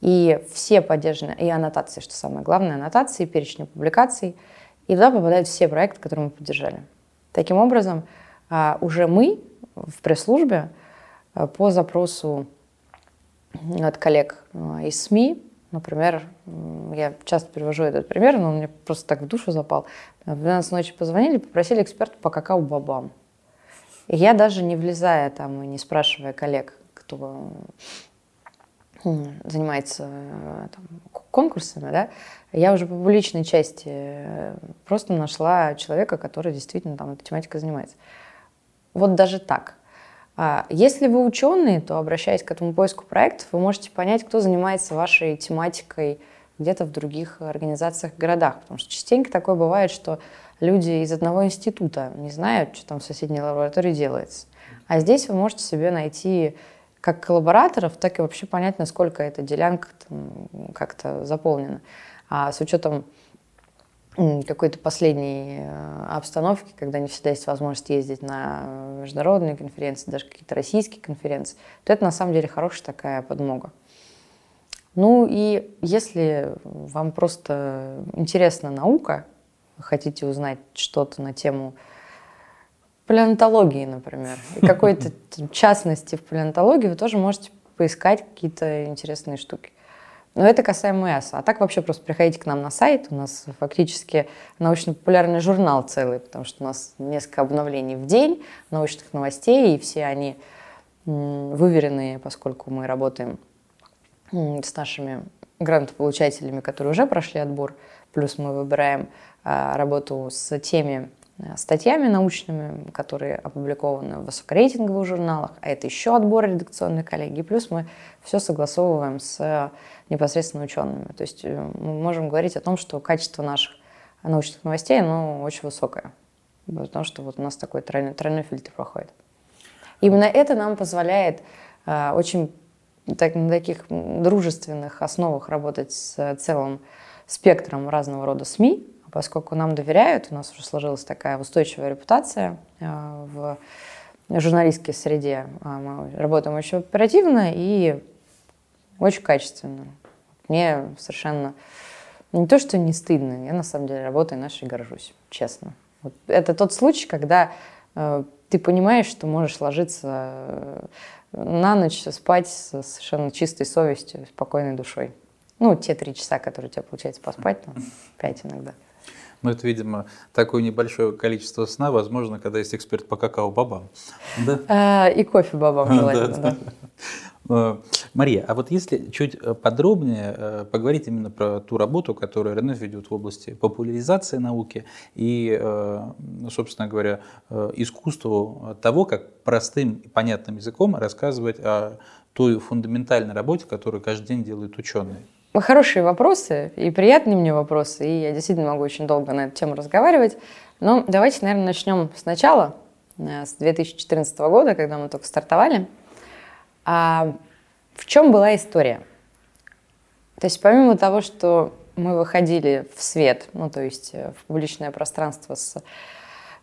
И все поддержаны, и аннотации, что самое главное, аннотации, перечни публикаций. И туда попадают все проекты, которые мы поддержали. Таким образом, а, уже мы в пресс-службе по запросу от коллег из СМИ Например, я часто привожу этот пример, но он мне просто так в душу запал. В 12 ночи позвонили, попросили эксперта по какао-бобам. И я даже не влезая там и не спрашивая коллег, кто занимается там, конкурсами, да, я уже по публичной части э, просто нашла человека, который действительно там этой тематикой занимается. Вот даже так – если вы ученые, то обращаясь к этому поиску проектов, вы можете понять, кто занимается вашей тематикой где-то в других организациях, городах. Потому что частенько такое бывает, что люди из одного института не знают, что там в соседней лаборатории делается. А здесь вы можете себе найти как коллабораторов, так и вообще понять, насколько эта делянка как-то заполнена. А с учетом какой-то последней э, обстановки, когда не всегда есть возможность ездить на международные конференции, даже какие-то российские конференции, то это на самом деле хорошая такая подмога. Ну и если вам просто интересна наука, вы хотите узнать что-то на тему палеонтологии, например, и какой-то частности в палеонтологии, вы тоже можете поискать какие-то интересные штуки. Но это касаемо ЭСА. А так вообще просто приходите к нам на сайт. У нас фактически научно-популярный журнал целый, потому что у нас несколько обновлений в день научных новостей, и все они выверенные, поскольку мы работаем с нашими грантополучателями, которые уже прошли отбор. Плюс мы выбираем а, работу с теми а, статьями научными, которые опубликованы в высокорейтинговых журналах, а это еще отбор редакционной коллегии. Плюс мы все согласовываем с непосредственно учеными. То есть э, мы можем говорить о том, что качество наших научных новостей, оно очень высокое. Потому что вот у нас такой тройной, тройной фильтр проходит. Именно это нам позволяет э, очень так, на таких дружественных основах работать с целым спектром разного рода СМИ, поскольку нам доверяют, у нас уже сложилась такая устойчивая репутация в журналистской среде. Мы работаем очень оперативно и очень качественно. Мне совершенно не то, что не стыдно, я на самом деле работаю нашей горжусь, честно. Вот это тот случай, когда э, ты понимаешь, что можешь ложиться э, на ночь, спать с совершенно чистой совестью, спокойной душой. Ну, те три часа, которые у тебя получается поспать, там, пять иногда. Ну, это, видимо, такое небольшое количество сна, возможно, когда есть эксперт по какао-бобам. Да? А, и кофе бобам желательно, да. Э, Мария, а вот если чуть э, подробнее э, поговорить именно про ту работу, которую РНФ ведет в области популяризации науки и, собственно говоря, искусству того, как простым и понятным языком рассказывать о той фундаментальной работе, которую каждый день делают ученые. Хорошие вопросы и приятные мне вопросы, и я действительно могу очень долго на эту тему разговаривать. Но давайте, наверное, начнем сначала, с 2014 года, когда мы только стартовали. А в чем была история? То есть помимо того, что мы выходили в свет, ну то есть э, в публичное пространство с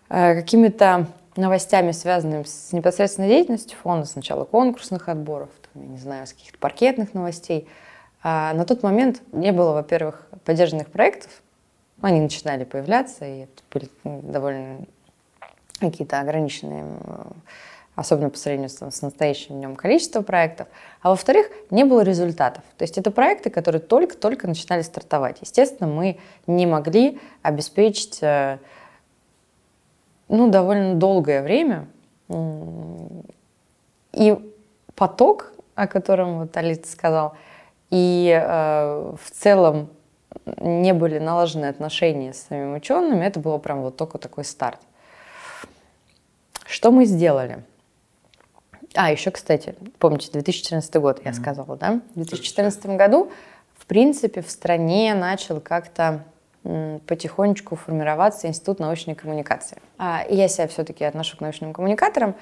э, какими-то новостями, связанными с непосредственной деятельностью фонда, сначала конкурсных отборов, там, я не знаю, с каких-то паркетных новостей, а на тот момент не было, во-первых, поддержанных проектов, они начинали появляться, и это были довольно какие-то ограниченные особенно по сравнению с, с настоящим днем количество проектов. А во-вторых, не было результатов. То есть это проекты, которые только-только начинали стартовать. Естественно, мы не могли обеспечить э, ну, довольно долгое время и поток, о котором вот Алиса сказал, и э, в целом не были налажены отношения с самими учеными, это было прям вот только такой старт. Что мы сделали? А, еще, кстати, помните, 2014 год я mm-hmm. сказала, да? В 2014 году, в принципе, в стране начал как-то потихонечку формироваться институт научной коммуникации. А, и я себя все-таки отношу к научным коммуникаторам.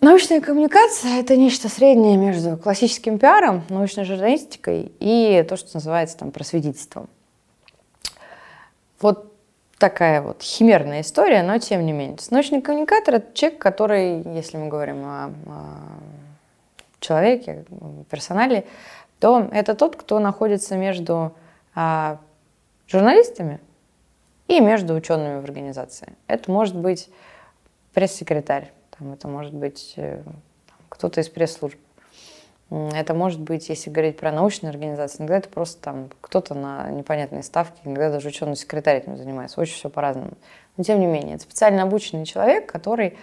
Научная коммуникация — это нечто среднее между классическим пиаром, научной журналистикой и то, что называется там просветительством. Вот такая вот химерная история, но тем не менее. Научный коммуникатор – это человек, который, если мы говорим о, о человеке, персонале, то это тот, кто находится между а, журналистами и между учеными в организации. Это может быть пресс-секретарь, там, это может быть э, кто-то из пресс-служб, это может быть, если говорить про научные организации, иногда это просто там кто-то на непонятные ставки, иногда даже ученый секретарь этим занимается. Очень все по-разному. Но тем не менее, это специально обученный человек, который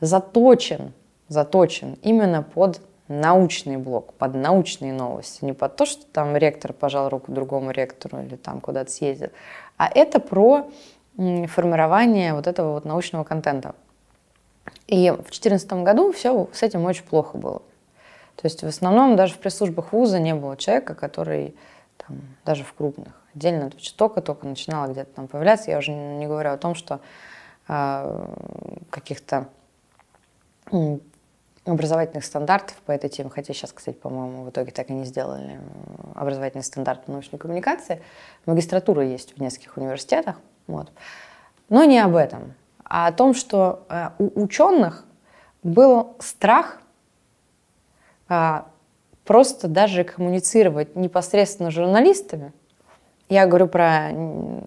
заточен, заточен именно под научный блок, под научные новости. Не под то, что там ректор пожал руку другому ректору или там куда-то съездил, а это про формирование вот этого вот научного контента. И в 2014 году все с этим очень плохо было. То есть в основном даже в пресс-службах вуза не было человека, который там, даже в крупных отдельно только-только начинала где-то там появляться. Я уже не говорю о том, что э, каких-то образовательных стандартов по этой теме, хотя сейчас, кстати, по-моему, в итоге так и не сделали образовательный стандарт по научной коммуникации. Магистратура есть в нескольких университетах, вот. но не об этом, а о том, что э, у ученых был страх просто даже коммуницировать непосредственно с журналистами, я говорю про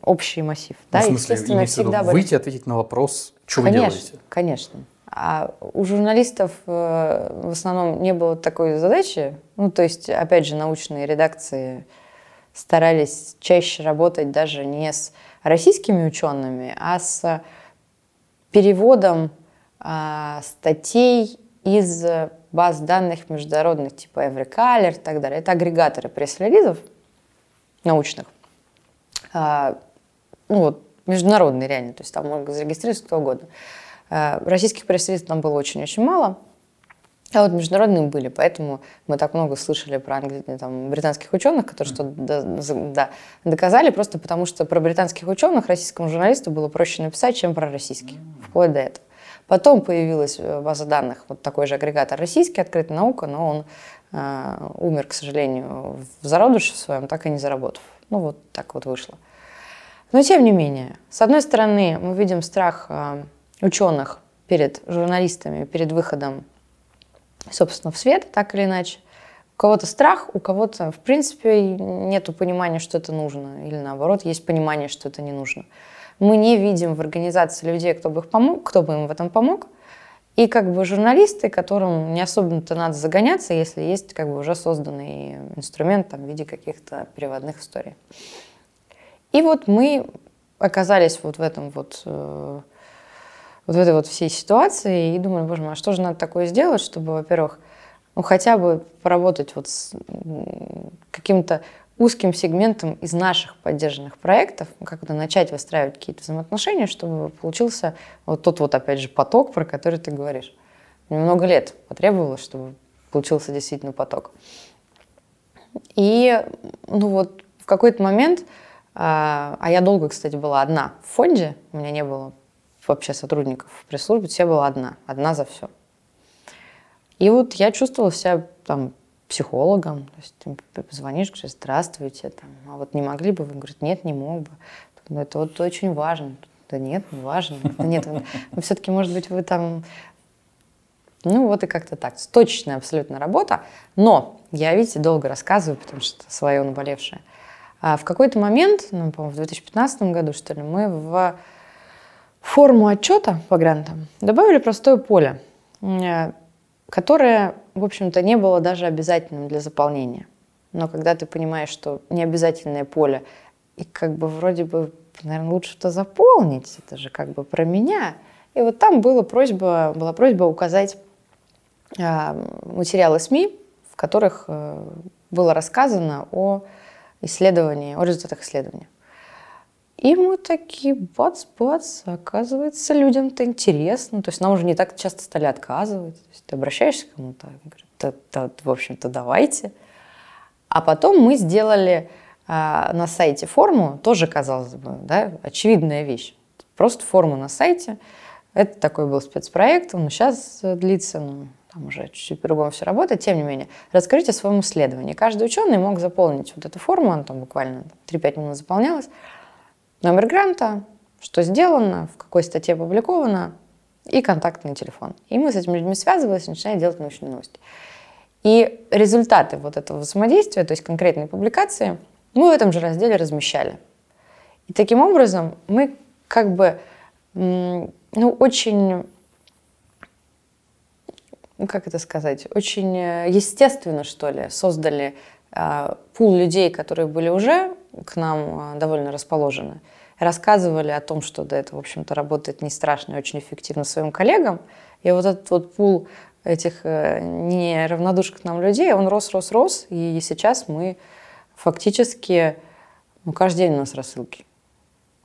общий массив. Ну, да, в смысле, естественно, всегда выйти, ответить на вопрос, что конечно, вы делаете? Конечно. А у журналистов э, в основном не было такой задачи. Ну, то есть, опять же, научные редакции старались чаще работать даже не с российскими учеными, а с переводом а, статей из баз данных международных, типа Evercaller и так далее. Это агрегаторы пресс-релизов научных. А, ну вот, международные реально, то есть там можно зарегистрироваться кто угодно. А, российских пресс-релизов там было очень-очень мало, а вот международные были, поэтому мы так много слышали про англи... там, британских ученых, которые что-то да, доказали, просто потому что про британских ученых российскому журналисту было проще написать, чем про российских, вплоть до этого. Потом появилась э, база данных, вот такой же агрегатор российский, открытая наука, но он э, умер, к сожалению, в зародыше своем, так и не заработав. Ну вот так вот вышло. Но тем не менее, с одной стороны, мы видим страх э, ученых перед журналистами, перед выходом, собственно, в свет, так или иначе. У кого-то страх, у кого-то, в принципе, нет понимания, что это нужно, или наоборот, есть понимание, что это не нужно. Мы не видим в организации людей, кто бы, их помог, кто бы им в этом помог, и как бы журналисты, которым не особенно-то надо загоняться, если есть как бы уже созданный инструмент там, в виде каких-то переводных историй. И вот мы оказались вот в этом вот, э, вот в этой вот всей ситуации и думали, боже мой, а что же надо такое сделать, чтобы, во-первых, ну хотя бы поработать вот с каким-то узким сегментом из наших поддержанных проектов, как-то начать выстраивать какие-то взаимоотношения, чтобы получился вот тот вот, опять же, поток, про который ты говоришь. Много лет потребовалось, чтобы получился действительно поток. И, ну вот, в какой-то момент, а, а я долго, кстати, была одна в фонде, у меня не было вообще сотрудников в пресс-службе, все была одна, одна за все. И вот я чувствовала себя там психологом, то есть ты звонишь, говоришь, здравствуйте, там, а вот не могли бы вы? Говорит, нет, не мог бы. Ну, это вот очень важно. Да нет, не важно. Да нет, ну, все-таки, может быть, вы там... Ну, вот и как-то так. Точечная абсолютно работа. Но я, видите, долго рассказываю, потому что свое наболевшее. А в какой-то момент, ну, по-моему, в 2015 году, что ли, мы в форму отчета по грантам добавили простое поле, э, которое в общем-то, не было даже обязательным для заполнения. Но когда ты понимаешь, что необязательное поле, и как бы вроде бы, наверное, лучше это заполнить, это же как бы про меня. И вот там была просьба, была просьба указать э, материалы СМИ, в которых э, было рассказано о исследовании, о результатах исследования. И мы такие, бац-бац, оказывается, людям-то интересно. То есть нам уже не так часто стали отказывать. То есть ты обращаешься к кому-то, говорят, да, да, в общем-то, давайте. А потом мы сделали а, на сайте форму, тоже, казалось бы, да, очевидная вещь. Просто форму на сайте. Это такой был спецпроект, он сейчас длится, ну, там уже чуть-чуть по-другому все работает, тем не менее, расскажите о своем исследовании. Каждый ученый мог заполнить вот эту форму, она там буквально 3-5 минут заполнялась, номер гранта, что сделано, в какой статье опубликовано и контактный телефон. И мы с этими людьми связывались начинали делать научные новости. И результаты вот этого взаимодействия, то есть конкретные публикации, мы в этом же разделе размещали. И таким образом мы как бы ну, очень, как это сказать, очень э, естественно, что ли, создали э, пул людей, которые были уже к нам э, довольно расположены, рассказывали о том, что да, это, в общем-то, работает не страшно и очень эффективно своим коллегам. И вот этот вот пул этих э, неравнодушных к нам людей, он рос, рос, рос, и сейчас мы фактически, ну, каждый день у нас рассылки,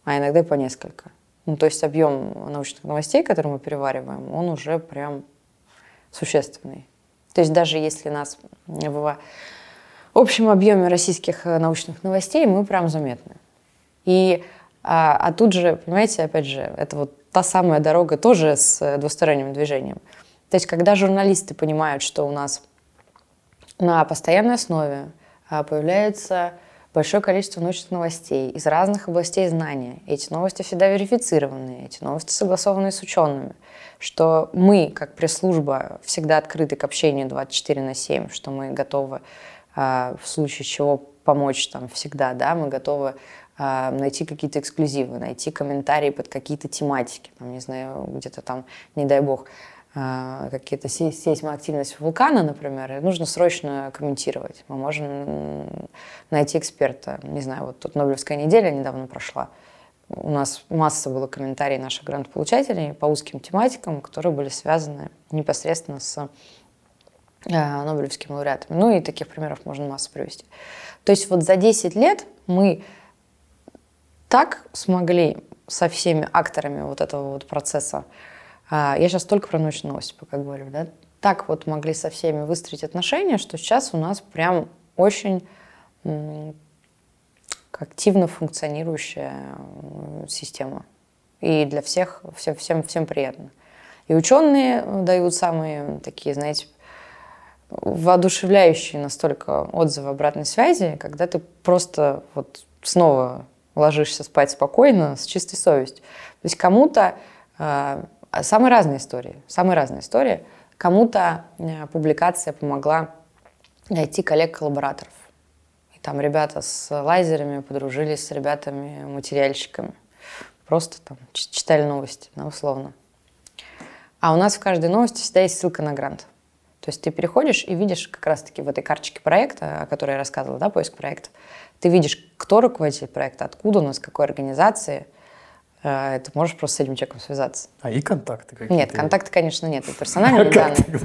а иногда и по несколько. Ну, то есть объем научных новостей, которые мы перевариваем, он уже прям существенный. То есть даже если нас в общем объеме российских э, научных новостей мы прям заметны. И, а, а тут же, понимаете, опять же, это вот та самая дорога тоже с э, двусторонним движением. То есть когда журналисты понимают, что у нас на постоянной основе а, появляется большое количество научных новостей из разных областей знания. Эти новости всегда верифицированы, эти новости согласованы с учеными, что мы, как пресс-служба, всегда открыты к общению 24 на 7, что мы готовы в случае чего помочь там всегда, да, мы готовы а, найти какие-то эксклюзивы, найти комментарии под какие-то тематики, там, не знаю, где-то там, не дай бог, а, какие-то сейсмоактивность вулкана, например, нужно срочно комментировать. Мы можем найти эксперта. Не знаю, вот тут Нобелевская неделя недавно прошла. У нас масса было комментариев наших грант-получателей по узким тематикам, которые были связаны непосредственно с Нобелевскими лауреатами. Ну и таких примеров можно массу привести. То есть вот за 10 лет мы так смогли со всеми акторами вот этого вот процесса, а, я сейчас только про научные новости пока говорю, да, так вот могли со всеми выстроить отношения, что сейчас у нас прям очень активно функционирующая система. И для всех, всем, всем, всем приятно. И ученые дают самые такие, знаете, воодушевляющие настолько отзывы обратной связи, когда ты просто вот снова ложишься спать спокойно, с чистой совестью. То есть кому-то э, самые разные истории, самые разные истории. Кому-то э, публикация помогла найти коллег-коллабораторов. И там ребята с лазерами подружились с ребятами-материальщиками. Просто там читали новости, ну, условно. А у нас в каждой новости всегда есть ссылка на грант. То есть ты переходишь и видишь как раз-таки в этой карточке проекта, о которой я рассказывала, да, поиск проекта, ты видишь, кто руководитель проекта, откуда он, из какой организации. Э, ты можешь просто с этим человеком связаться. А и контакты какие-то? Нет, контакты, конечно, нет, это персональные данные.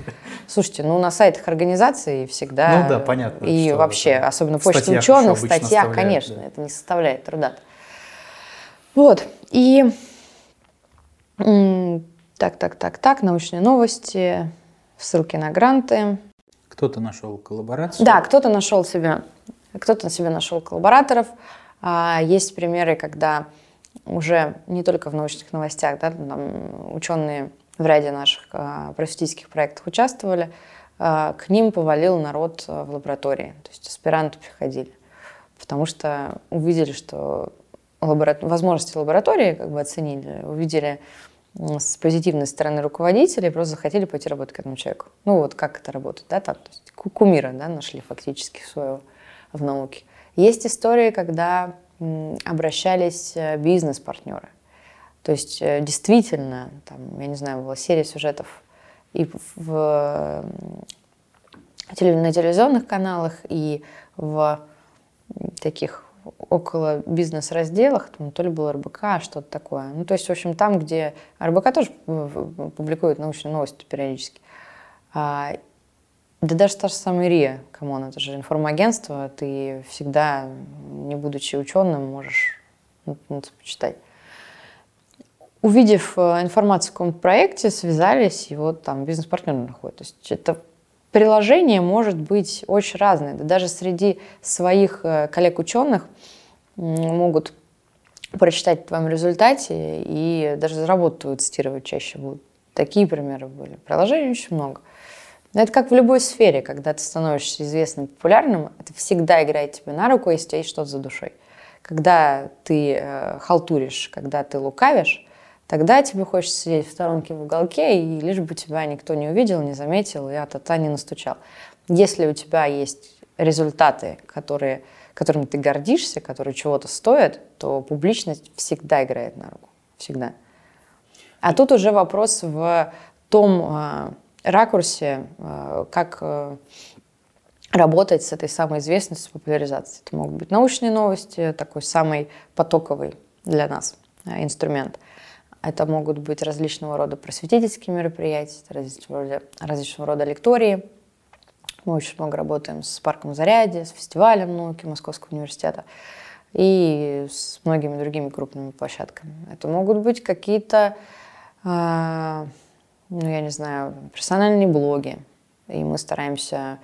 Слушайте, ну на сайтах организации всегда... Ну да, понятно. И вообще, особенно почта ученых, статья, конечно, это не составляет труда. Вот, и так, так, так, так, научные новости, ссылки на гранты. Кто-то нашел коллаборацию? Да, кто-то нашел себя, кто-то на себе нашел коллабораторов. А, есть примеры, когда уже не только в научных новостях, да, там ученые в ряде наших а, просветительских проектов участвовали, а, к ним повалил народ в лаборатории, то есть аспиранты приходили, потому что увидели, что лабора... возможности лаборатории как бы оценили, увидели с позитивной стороны руководителей просто захотели пойти работать к этому человеку. Ну вот как это работает, да, там, то есть кумира, да, нашли фактически своего в науке. Есть истории, когда обращались э, бизнес-партнеры. То есть э, действительно, там, я не знаю, была серия сюжетов и в, на телевизионных каналах, и в таких около бизнес-разделах, там, то ли было РБК, что-то такое. Ну, то есть, в общем, там, где РБК тоже публикует научные новости периодически. А, да даже та же самая РИА, come on, это же информагентство, ты всегда, не будучи ученым, можешь ну, ну, почитать. Увидев э, информацию о каком-то проекте, связались, и вот там бизнес-партнер находит. То есть это приложение может быть очень разное. Да даже среди своих э, коллег-ученых могут прочитать в твоем результате и даже работу цитировать чаще будут. Такие примеры были. Приложений очень много. Но это как в любой сфере, когда ты становишься известным, популярным, это всегда играет тебе на руку, если у тебя есть что-то за душой. Когда ты э, халтуришь, когда ты лукавишь, Тогда тебе хочется сидеть в сторонке в уголке, и лишь бы тебя никто не увидел, не заметил, и а-та-та не настучал. Если у тебя есть результаты, которые, которыми ты гордишься, которые чего-то стоят, то публичность всегда играет на руку. Всегда. А тут уже вопрос в том э, ракурсе, э, как э, работать с этой самой известностью, популяризацией. Это могут быть научные новости, такой самый потоковый для нас инструмент – это могут быть различного рода просветительские мероприятия, различного рода, различного рода лектории. Мы очень много работаем с парком Зарядье, с фестивалем науки Московского университета и с многими другими крупными площадками. Это могут быть какие-то, э, ну я не знаю, персональные блоги. И мы стараемся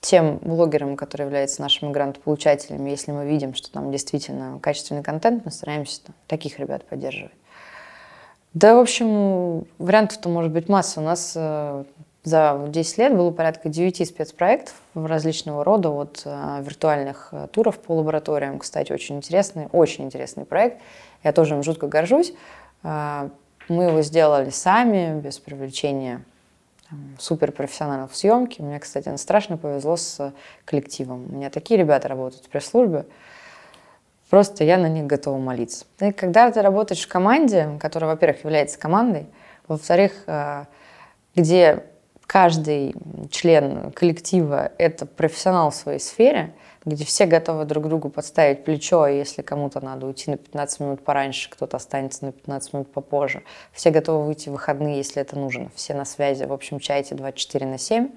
тем блогерам, которые являются нашими грантополучателями, если мы видим, что там действительно качественный контент, мы стараемся там, таких ребят поддерживать. Да, в общем, вариантов-то может быть масса. У нас э, за 10 лет было порядка 9 спецпроектов различного рода, от э, виртуальных э, туров по лабораториям, кстати, очень интересный, очень интересный проект. Я тоже им жутко горжусь. Э, мы его сделали сами, без привлечения суперпрофессионалов в съемке. Мне, кстати, страшно повезло с коллективом. У меня такие ребята работают в пресс-службе. Просто я на них готова молиться. И когда ты работаешь в команде, которая, во-первых, является командой, во-вторых, э, где каждый член коллектива – это профессионал в своей сфере, где все готовы друг другу подставить плечо, и если кому-то надо уйти на 15 минут пораньше, кто-то останется на 15 минут попозже. Все готовы выйти в выходные, если это нужно. Все на связи в общем чате 24 на 7.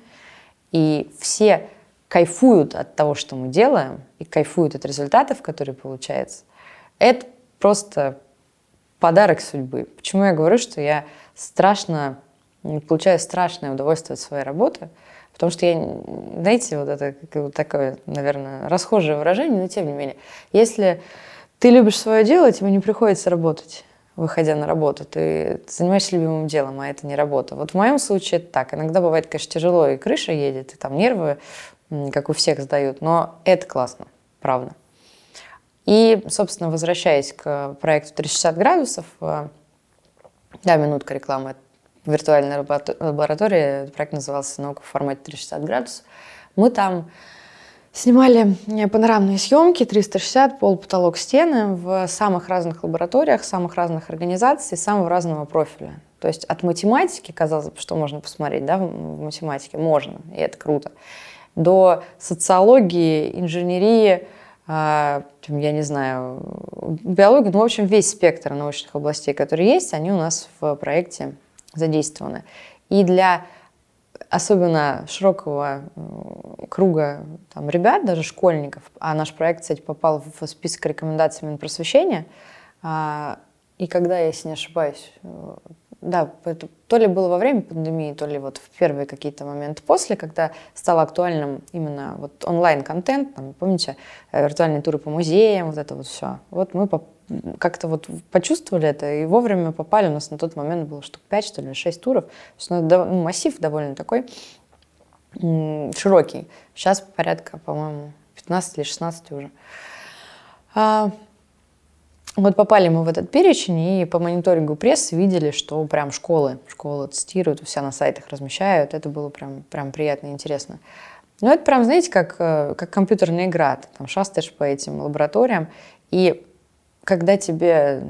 И все кайфуют от того, что мы делаем, и кайфуют от результатов, которые получаются. Это просто подарок судьбы. Почему я говорю, что я страшно, получаю страшное удовольствие от своей работы – Потому что я, знаете, вот это вот такое, наверное, расхожее выражение, но тем не менее. Если ты любишь свое дело, тебе не приходится работать. выходя на работу. Ты, занимаешься любимым делом, а это не работа. Вот в моем случае это так. Иногда бывает, конечно, тяжело, и крыша едет, и там нервы, как у всех, сдают. Но это классно, правда. И, собственно, возвращаясь к проекту 360 градусов, э, да, минутка рекламы. Виртуальная лаборатория, проект назывался «Наука в формате 360 градусов». Мы там Снимали э, панорамные съемки, 360, пол, потолок, стены в самых разных лабораториях, самых разных организаций, самого разного профиля. То есть от математики, казалось бы, что можно посмотреть да, в математике, можно, и это круто, до социологии, инженерии, э, я не знаю, биологии, ну, в общем, весь спектр научных областей, которые есть, они у нас в проекте задействованы. И для особенно широкого круга там, ребят, даже школьников, а наш проект, кстати, попал в список рекомендаций Минпросвещения, а, и когда, если не ошибаюсь, э, да, это, то ли было во время пандемии, то ли вот в первые какие-то моменты после, когда стало актуальным именно вот онлайн-контент, там, помните, э, виртуальные туры по музеям, вот это вот все. Вот мы как-то вот почувствовали это и вовремя попали. У нас на тот момент было штук 5, что ли, 6 туров. То есть, ну, массив довольно такой широкий. Сейчас порядка, по-моему, 15 или 16 уже. А, вот попали мы в этот перечень, и по мониторингу прессы видели, что прям школы, школы цитируют, себя на сайтах размещают. Это было прям, прям приятно и интересно. Ну, это прям, знаете, как, э, как компьютерная игра. Ты там шастаешь по этим лабораториям, и когда тебе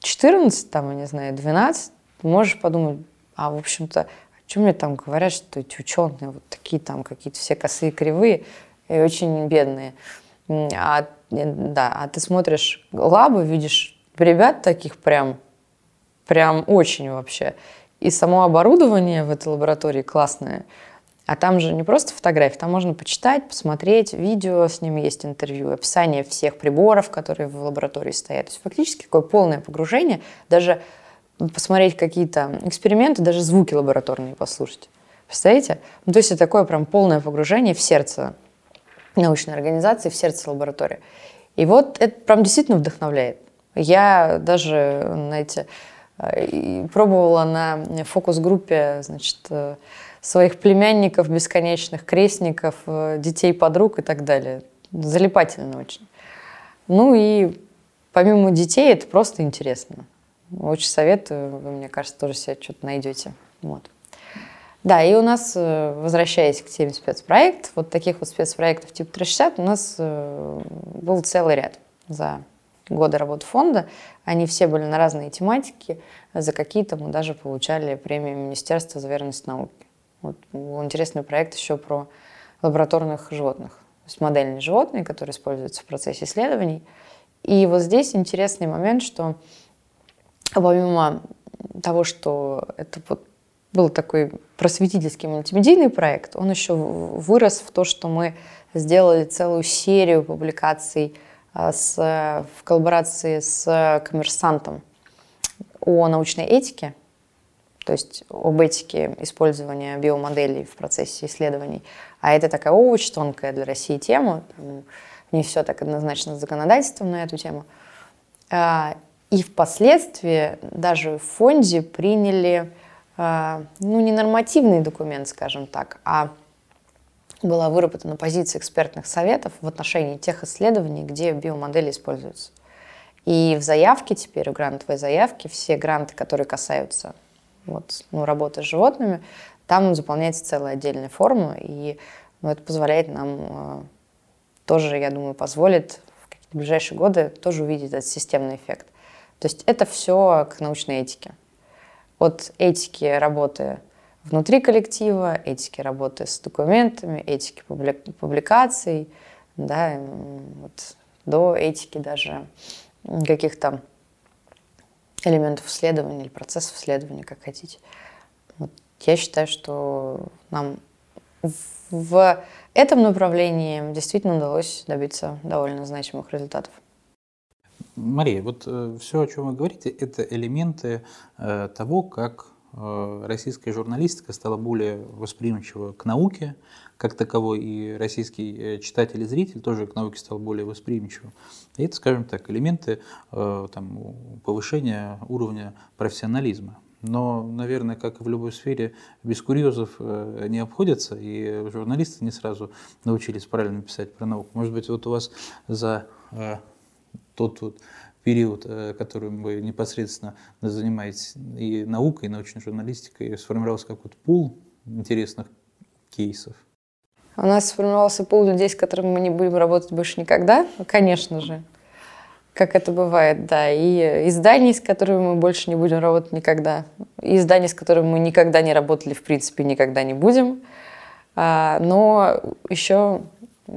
14, там, я не знаю, 12, ты можешь подумать, а, в общем-то, о чем мне там говорят, что эти ученые вот такие там какие-то все косые, кривые и очень бедные. А, да, а ты смотришь лабы, видишь ребят таких прям, прям очень вообще. И само оборудование в этой лаборатории классное – а там же не просто фотографии, там можно почитать, посмотреть, видео с ними есть интервью, описание всех приборов, которые в лаборатории стоят. То есть фактически такое полное погружение, даже посмотреть какие-то эксперименты, даже звуки лабораторные послушать. Представляете? Ну, то есть это такое прям полное погружение в сердце научной организации, в сердце лаборатории. И вот это прям действительно вдохновляет. Я даже, знаете, э, пробовала на фокус-группе, значит, э, своих племянников, бесконечных крестников, э, детей, подруг и так далее. Залипательно очень. Ну и помимо детей это просто интересно. Очень советую, вы, мне кажется, тоже себе что-то найдете. Вот. Да, и у нас, э, возвращаясь к теме спецпроект, вот таких вот спецпроектов типа 360 у нас э, был целый ряд за годы работы фонда. Они все были на разные тематики. За какие-то мы даже получали премию Министерства за верность науки. Вот был интересный проект еще про лабораторных животных. То есть модельные животные, которые используются в процессе исследований. И вот здесь интересный момент, что помимо того, что это вот был такой просветительский мультимедийный проект, он еще вырос в то, что мы сделали целую серию публикаций а, с, в коллаборации с коммерсантом о научной этике, то есть об этике использования биомоделей в процессе исследований. А это такая очень тонкая для России тема, там не все так однозначно с законодательством на эту тему. А, и впоследствии даже в фонде приняли, а, ну, не нормативный документ, скажем так, а была выработана позиция экспертных советов в отношении тех исследований, где биомодели используются. И в заявке теперь, в грантовой заявке, все гранты, которые касаются вот, ну, работы с животными, там заполняется целая отдельная форма, и ну, это позволяет нам э, тоже, я думаю, позволит в какие-то ближайшие годы тоже увидеть этот системный эффект. То есть это все к научной этике. От этики работы внутри коллектива, этики работы с документами, этики публикаций, да, вот, до этики даже каких-то элементов исследования или процессов исследования, как хотите. Вот. Я считаю, что нам в этом направлении действительно удалось добиться довольно значимых результатов. Мария, вот э, все, о чем вы говорите, это элементы э, того, как э, российская журналистика стала более восприимчива к науке, как таковой и российский э, читатель и зритель тоже к науке стал более восприимчивым. И это, скажем так, элементы э, там, повышения уровня профессионализма. Но, наверное, как и в любой сфере, без курьезов э, не обходятся, и журналисты не сразу научились правильно писать про науку. Может быть, вот у вас за тот вот период, которым вы непосредственно занимаетесь и наукой, и научной журналистикой, сформировался какой-то пул интересных кейсов? У нас сформировался пул людей, с которыми мы не будем работать больше никогда, конечно же как это бывает, да, и изданий, с которыми мы больше не будем работать никогда, и изданий, с которыми мы никогда не работали, в принципе, никогда не будем. А, но еще,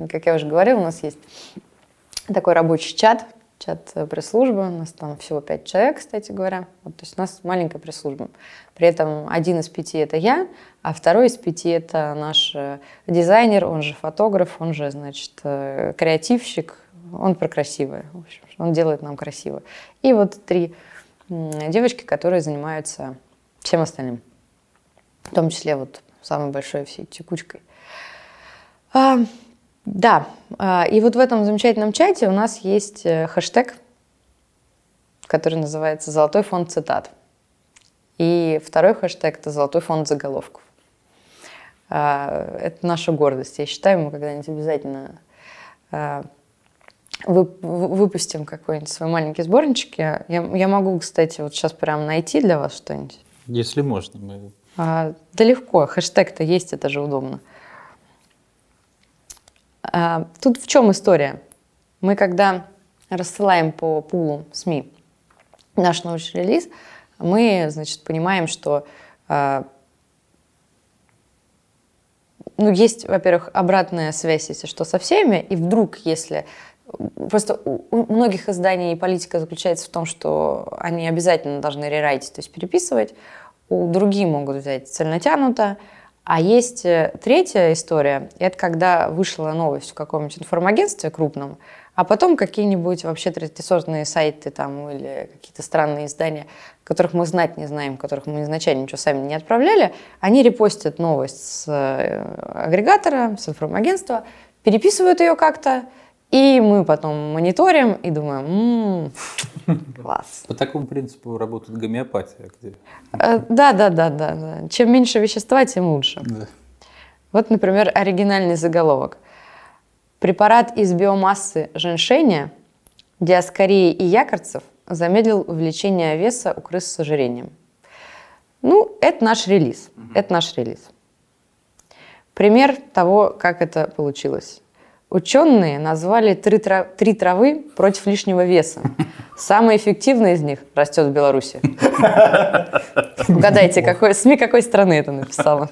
как я уже говорила, у нас есть такой рабочий чат, чат пресс-службы, у нас там всего пять человек, кстати говоря, вот, то есть у нас маленькая пресс-служба. При этом один из пяти это я, а второй из пяти это наш э, дизайнер, он же фотограф, он же, значит, э, креативщик, он про красивое, в общем, он делает нам красиво. И вот три девочки, которые занимаются всем остальным, в том числе вот самой большой всей текучкой. Да, а, и вот в этом замечательном чате у нас есть э, хэштег, который называется «Золотой фонд цитат». И второй хэштег – это «Золотой фонд заголовков». А, это наша гордость. Я считаю, мы когда-нибудь обязательно а, выпустим какой-нибудь свой маленький сборничек. Я, я могу, кстати, вот сейчас прям найти для вас что-нибудь. Если можно. Мы... А, да легко, хэштег-то есть, это же удобно. А, тут в чем история? Мы когда рассылаем по пулу СМИ наш научный релиз, мы, значит, понимаем, что а, ну, есть, во-первых, обратная связь, если что, со всеми, и вдруг, если Просто у многих изданий политика заключается в том, что они обязательно должны рерайтить, то есть переписывать. У других могут взять цельнотянуто. А есть э, третья история, это когда вышла новость в каком-нибудь информагентстве крупном, а потом какие-нибудь вообще третьесортные сайты там или какие-то странные издания, которых мы знать не знаем, которых мы изначально ничего сами не отправляли, они репостят новость с э, агрегатора, с информагентства, переписывают ее как-то, и мы потом мониторим и думаем, м-м, класс. По такому принципу работает гомеопатия. Где... Э, да, да, да, да, да. Чем меньше вещества, тем лучше. Да. Вот, например, оригинальный заголовок. Препарат из биомассы женьшеня, диаскории и якорцев замедлил увеличение веса у крыс с ожирением. Ну, это наш релиз. Угу. Это наш релиз. Пример того, как это получилось. Ученые назвали три, трав... три травы против лишнего веса. Самая эффективная из них растет в Беларуси. Угадайте, какой, СМИ какой страны это написала?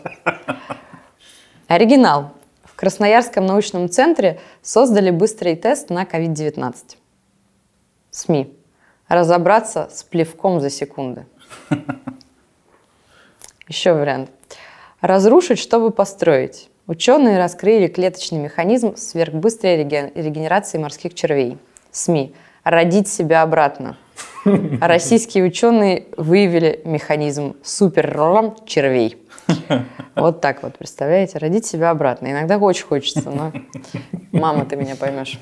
Оригинал. В Красноярском научном центре создали быстрый тест на COVID-19. СМИ. Разобраться с плевком за секунды. Еще вариант. Разрушить, чтобы построить. Ученые раскрыли клеточный механизм сверхбыстрой регенерации морских червей. СМИ. Родить себя обратно. российские ученые выявили механизм супер червей. Вот так вот, представляете? Родить себя обратно. Иногда очень хочется, но мама, ты меня поймешь.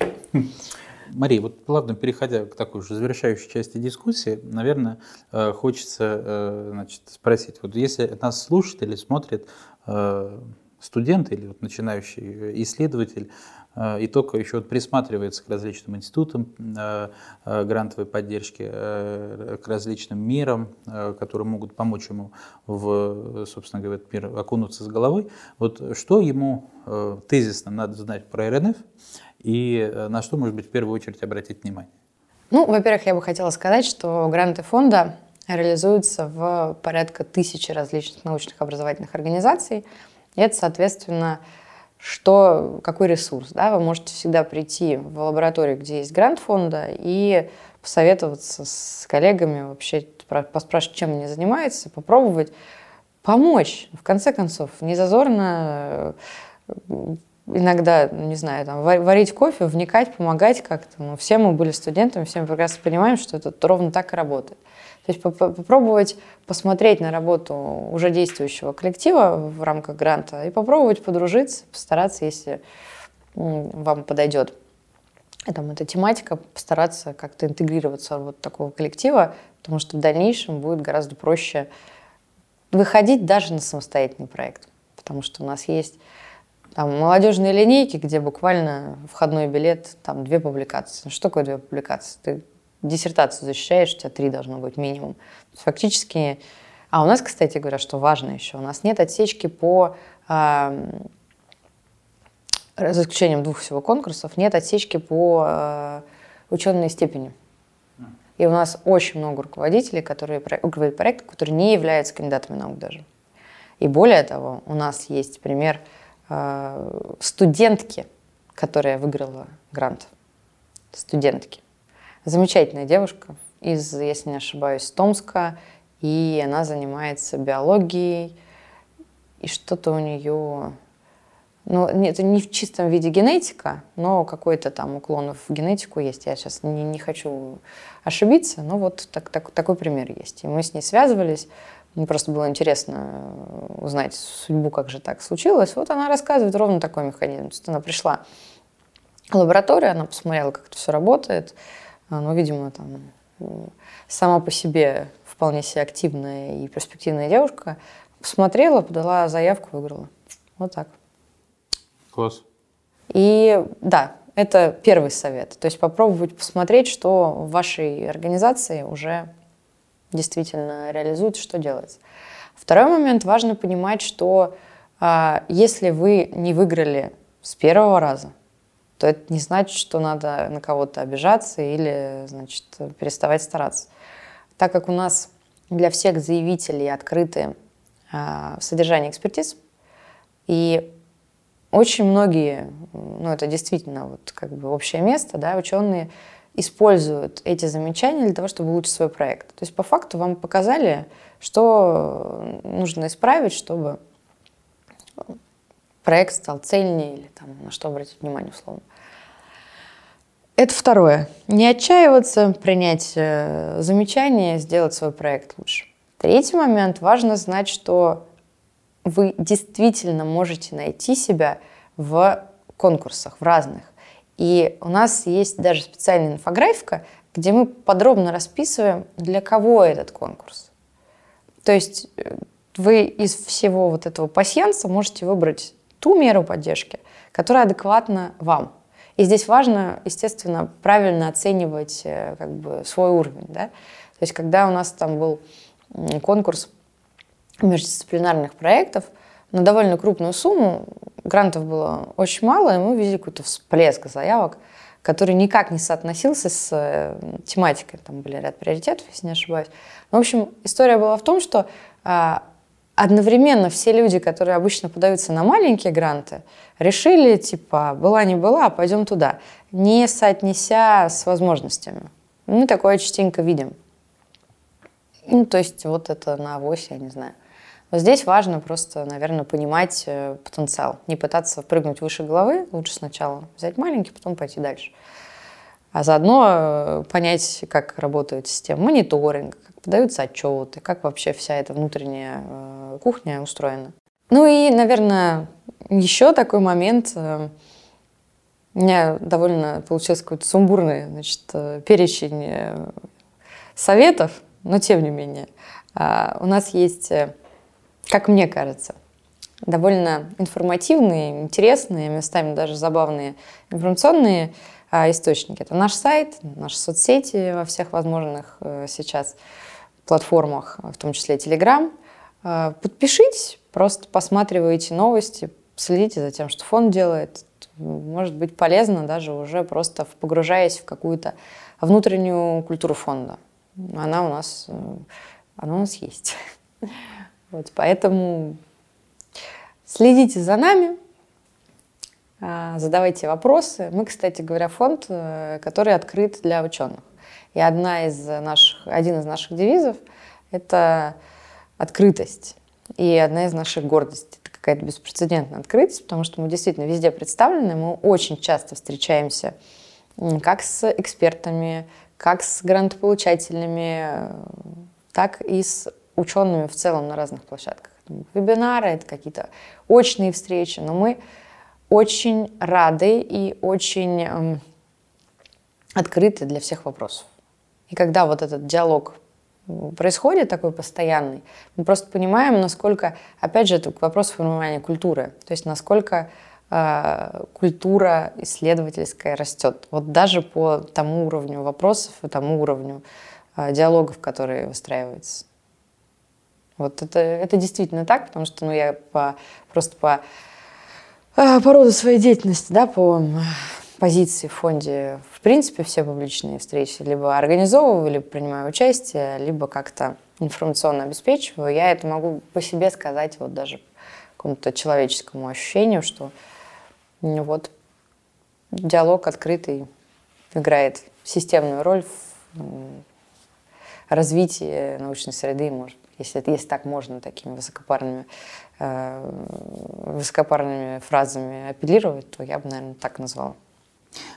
Мария, вот плавно переходя к такой уже завершающей части дискуссии, наверное, э, хочется э, значит, спросить, вот если нас слушает или смотрит э, студент или вот начинающий э, исследователь э, и только еще вот присматривается к различным институтам э, грантовой поддержки, к различным мерам, которые могут помочь ему в, собственно говоря, мир окунуться с головой. Вот что ему тезисно надо знать про РНФ и на что, может быть, в первую очередь обратить внимание? Ну, во-первых, я бы хотела сказать, что гранты фонда реализуются в порядка тысячи различных научных образовательных организаций – это, соответственно, что, какой ресурс. Да? Вы можете всегда прийти в лабораторию, где есть грант фонда, и посоветоваться с коллегами, вообще поспрашивать, чем они занимаются, попробовать помочь. В конце концов, не зазорно э, иногда, не знаю, там, варить кофе, вникать, помогать как-то. Ну, все мы были студентами, все мы прекрасно понимаем, что это ровно так и работает. То есть попробовать посмотреть на работу уже действующего коллектива в рамках гранта и попробовать подружиться, постараться, если вам подойдет там, эта тематика, постараться как-то интегрироваться в вот такого коллектива, потому что в дальнейшем будет гораздо проще выходить даже на самостоятельный проект. Потому что у нас есть там, молодежные линейки, где буквально входной билет, там две публикации. Что такое две публикации? Ты диссертацию защищаешь, у тебя три должно быть минимум. Фактически... А у нас, кстати говоря, что важно еще, у нас нет отсечки по э, за исключением двух всего конкурсов, нет отсечки по э, ученой степени. И у нас очень много руководителей, которые руководят проектом, которые не являются кандидатами наук даже. И более того, у нас есть пример э, студентки, которая выиграла грант. Студентки. Замечательная девушка из, если не ошибаюсь, Томска, и она занимается биологией, и что-то у нее ну, это не в чистом виде генетика, но какой-то там уклон в генетику есть. Я сейчас не, не хочу ошибиться, но вот так, так, такой пример есть. И мы с ней связывались. Мне просто было интересно узнать судьбу, как же так случилось. Вот она рассказывает ровно такой механизм. То есть она пришла в лабораторию, она посмотрела, как это все работает. Ну, видимо, там сама по себе вполне себе активная и перспективная девушка. Посмотрела, подала заявку, выиграла. Вот так. Класс. И да, это первый совет. То есть попробовать посмотреть, что в вашей организации уже действительно реализуется, что делается. Второй момент, важно понимать, что а, если вы не выиграли с первого раза, то это не значит, что надо на кого-то обижаться или, значит, переставать стараться. Так как у нас для всех заявителей открыты а, содержание экспертиз, и очень многие, ну это действительно вот как бы общее место, да, ученые используют эти замечания для того, чтобы улучшить свой проект. То есть по факту вам показали, что нужно исправить, чтобы проект стал цельнее или там, на что обратить внимание условно. Это второе. Не отчаиваться, принять э, замечания, сделать свой проект лучше. Третий момент. Важно знать, что вы действительно можете найти себя в конкурсах, в разных. И у нас есть даже специальная инфографика, где мы подробно расписываем, для кого этот конкурс. То есть э, вы из всего вот этого пассианса можете выбрать ту меру поддержки, которая адекватна вам. И здесь важно, естественно, правильно оценивать э, как бы, свой уровень. Да? То есть когда у нас там был конкурс междисциплинарных проектов на довольно крупную сумму. Грантов было очень мало, и мы увидели какой-то всплеск заявок, который никак не соотносился с э, тематикой. Там были ряд приоритетов, если не ошибаюсь. Но, в общем, история была в том, что а, одновременно все люди, которые обычно подаются на маленькие гранты, решили, типа, была не была, пойдем туда, не соотнеся с возможностями. Мы такое частенько видим. Ну, то есть вот это на авось, я не знаю. Но здесь важно просто, наверное, понимать э, потенциал. Не пытаться прыгнуть выше головы, лучше сначала взять маленький, потом пойти дальше. А заодно э, понять, как работает система мониторинга, подаются отчеты, как вообще вся эта внутренняя э, кухня устроена. Ну и, наверное, еще такой момент. У меня довольно получился какой-то сумбурный значит, перечень советов, но тем не менее. А, у нас есть как мне кажется, довольно информативные, интересные, местами даже забавные информационные источники. Это наш сайт, наши соцсети во всех возможных э, сейчас платформах, в том числе Telegram. Э, подпишитесь, просто посматривайте новости, следите за тем, что фонд делает. Может быть полезно даже уже просто погружаясь в какую-то внутреннюю культуру фонда. Она у нас, э, она у нас есть. Вот, поэтому следите за нами, а, задавайте вопросы. Мы, кстати говоря, фонд, э, который открыт для ученых. И одна из наших, один из наших девизов – это открытость. И одна из наших гордостей – это какая-то беспрецедентная открытость, потому что мы действительно везде представлены, мы очень часто встречаемся как с экспертами, как с грантополучателями, так и с учеными в целом на разных площадках. Вебинары, это какие-то очные встречи, но мы очень рады и очень эм, открыты для всех вопросов. И когда вот этот диалог происходит такой постоянный, мы просто понимаем, насколько, опять же, это вопрос формирования культуры, то есть насколько э, культура исследовательская растет. Вот даже по тому уровню вопросов и тому уровню э, диалогов, которые выстраиваются. Вот это, это действительно так, потому что ну, я по, просто по, э, по роду своей деятельности, да, по позиции в фонде, в принципе, все публичные встречи либо организовываю, либо принимаю участие, либо как-то информационно обеспечиваю. Я это могу по себе сказать, вот даже какому-то человеческому ощущению, что ну, вот диалог открытый играет системную роль в развитии научной среды, может если, если так можно такими высокопарными, э, высокопарными фразами апеллировать, то я бы, наверное, так назвала.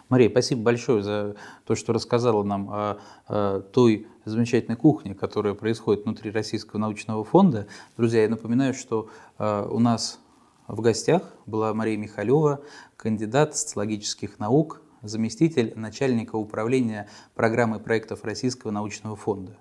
Мария, спасибо большое за то, что рассказала нам о, о той замечательной кухне, которая происходит внутри Российского научного фонда. Друзья, я напоминаю, что э, у нас в гостях была Мария Михалева, кандидат социологических наук, заместитель начальника управления программы проектов Российского научного фонда.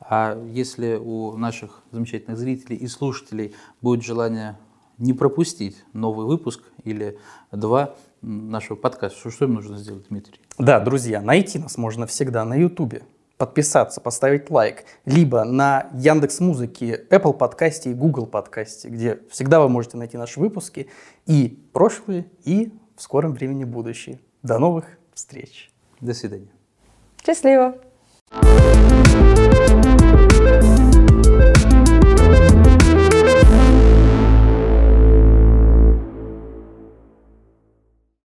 А если у наших замечательных зрителей и слушателей будет желание не пропустить новый выпуск или два нашего подкаста, что, что им нужно сделать, Дмитрий? Да, друзья, найти нас можно всегда на Ютубе, подписаться, поставить лайк, либо на Яндекс Музыке, Apple подкасте и Google подкасте, где всегда вы можете найти наши выпуски и прошлые, и в скором времени будущие. До новых встреч. До свидания. Счастливо. Thank you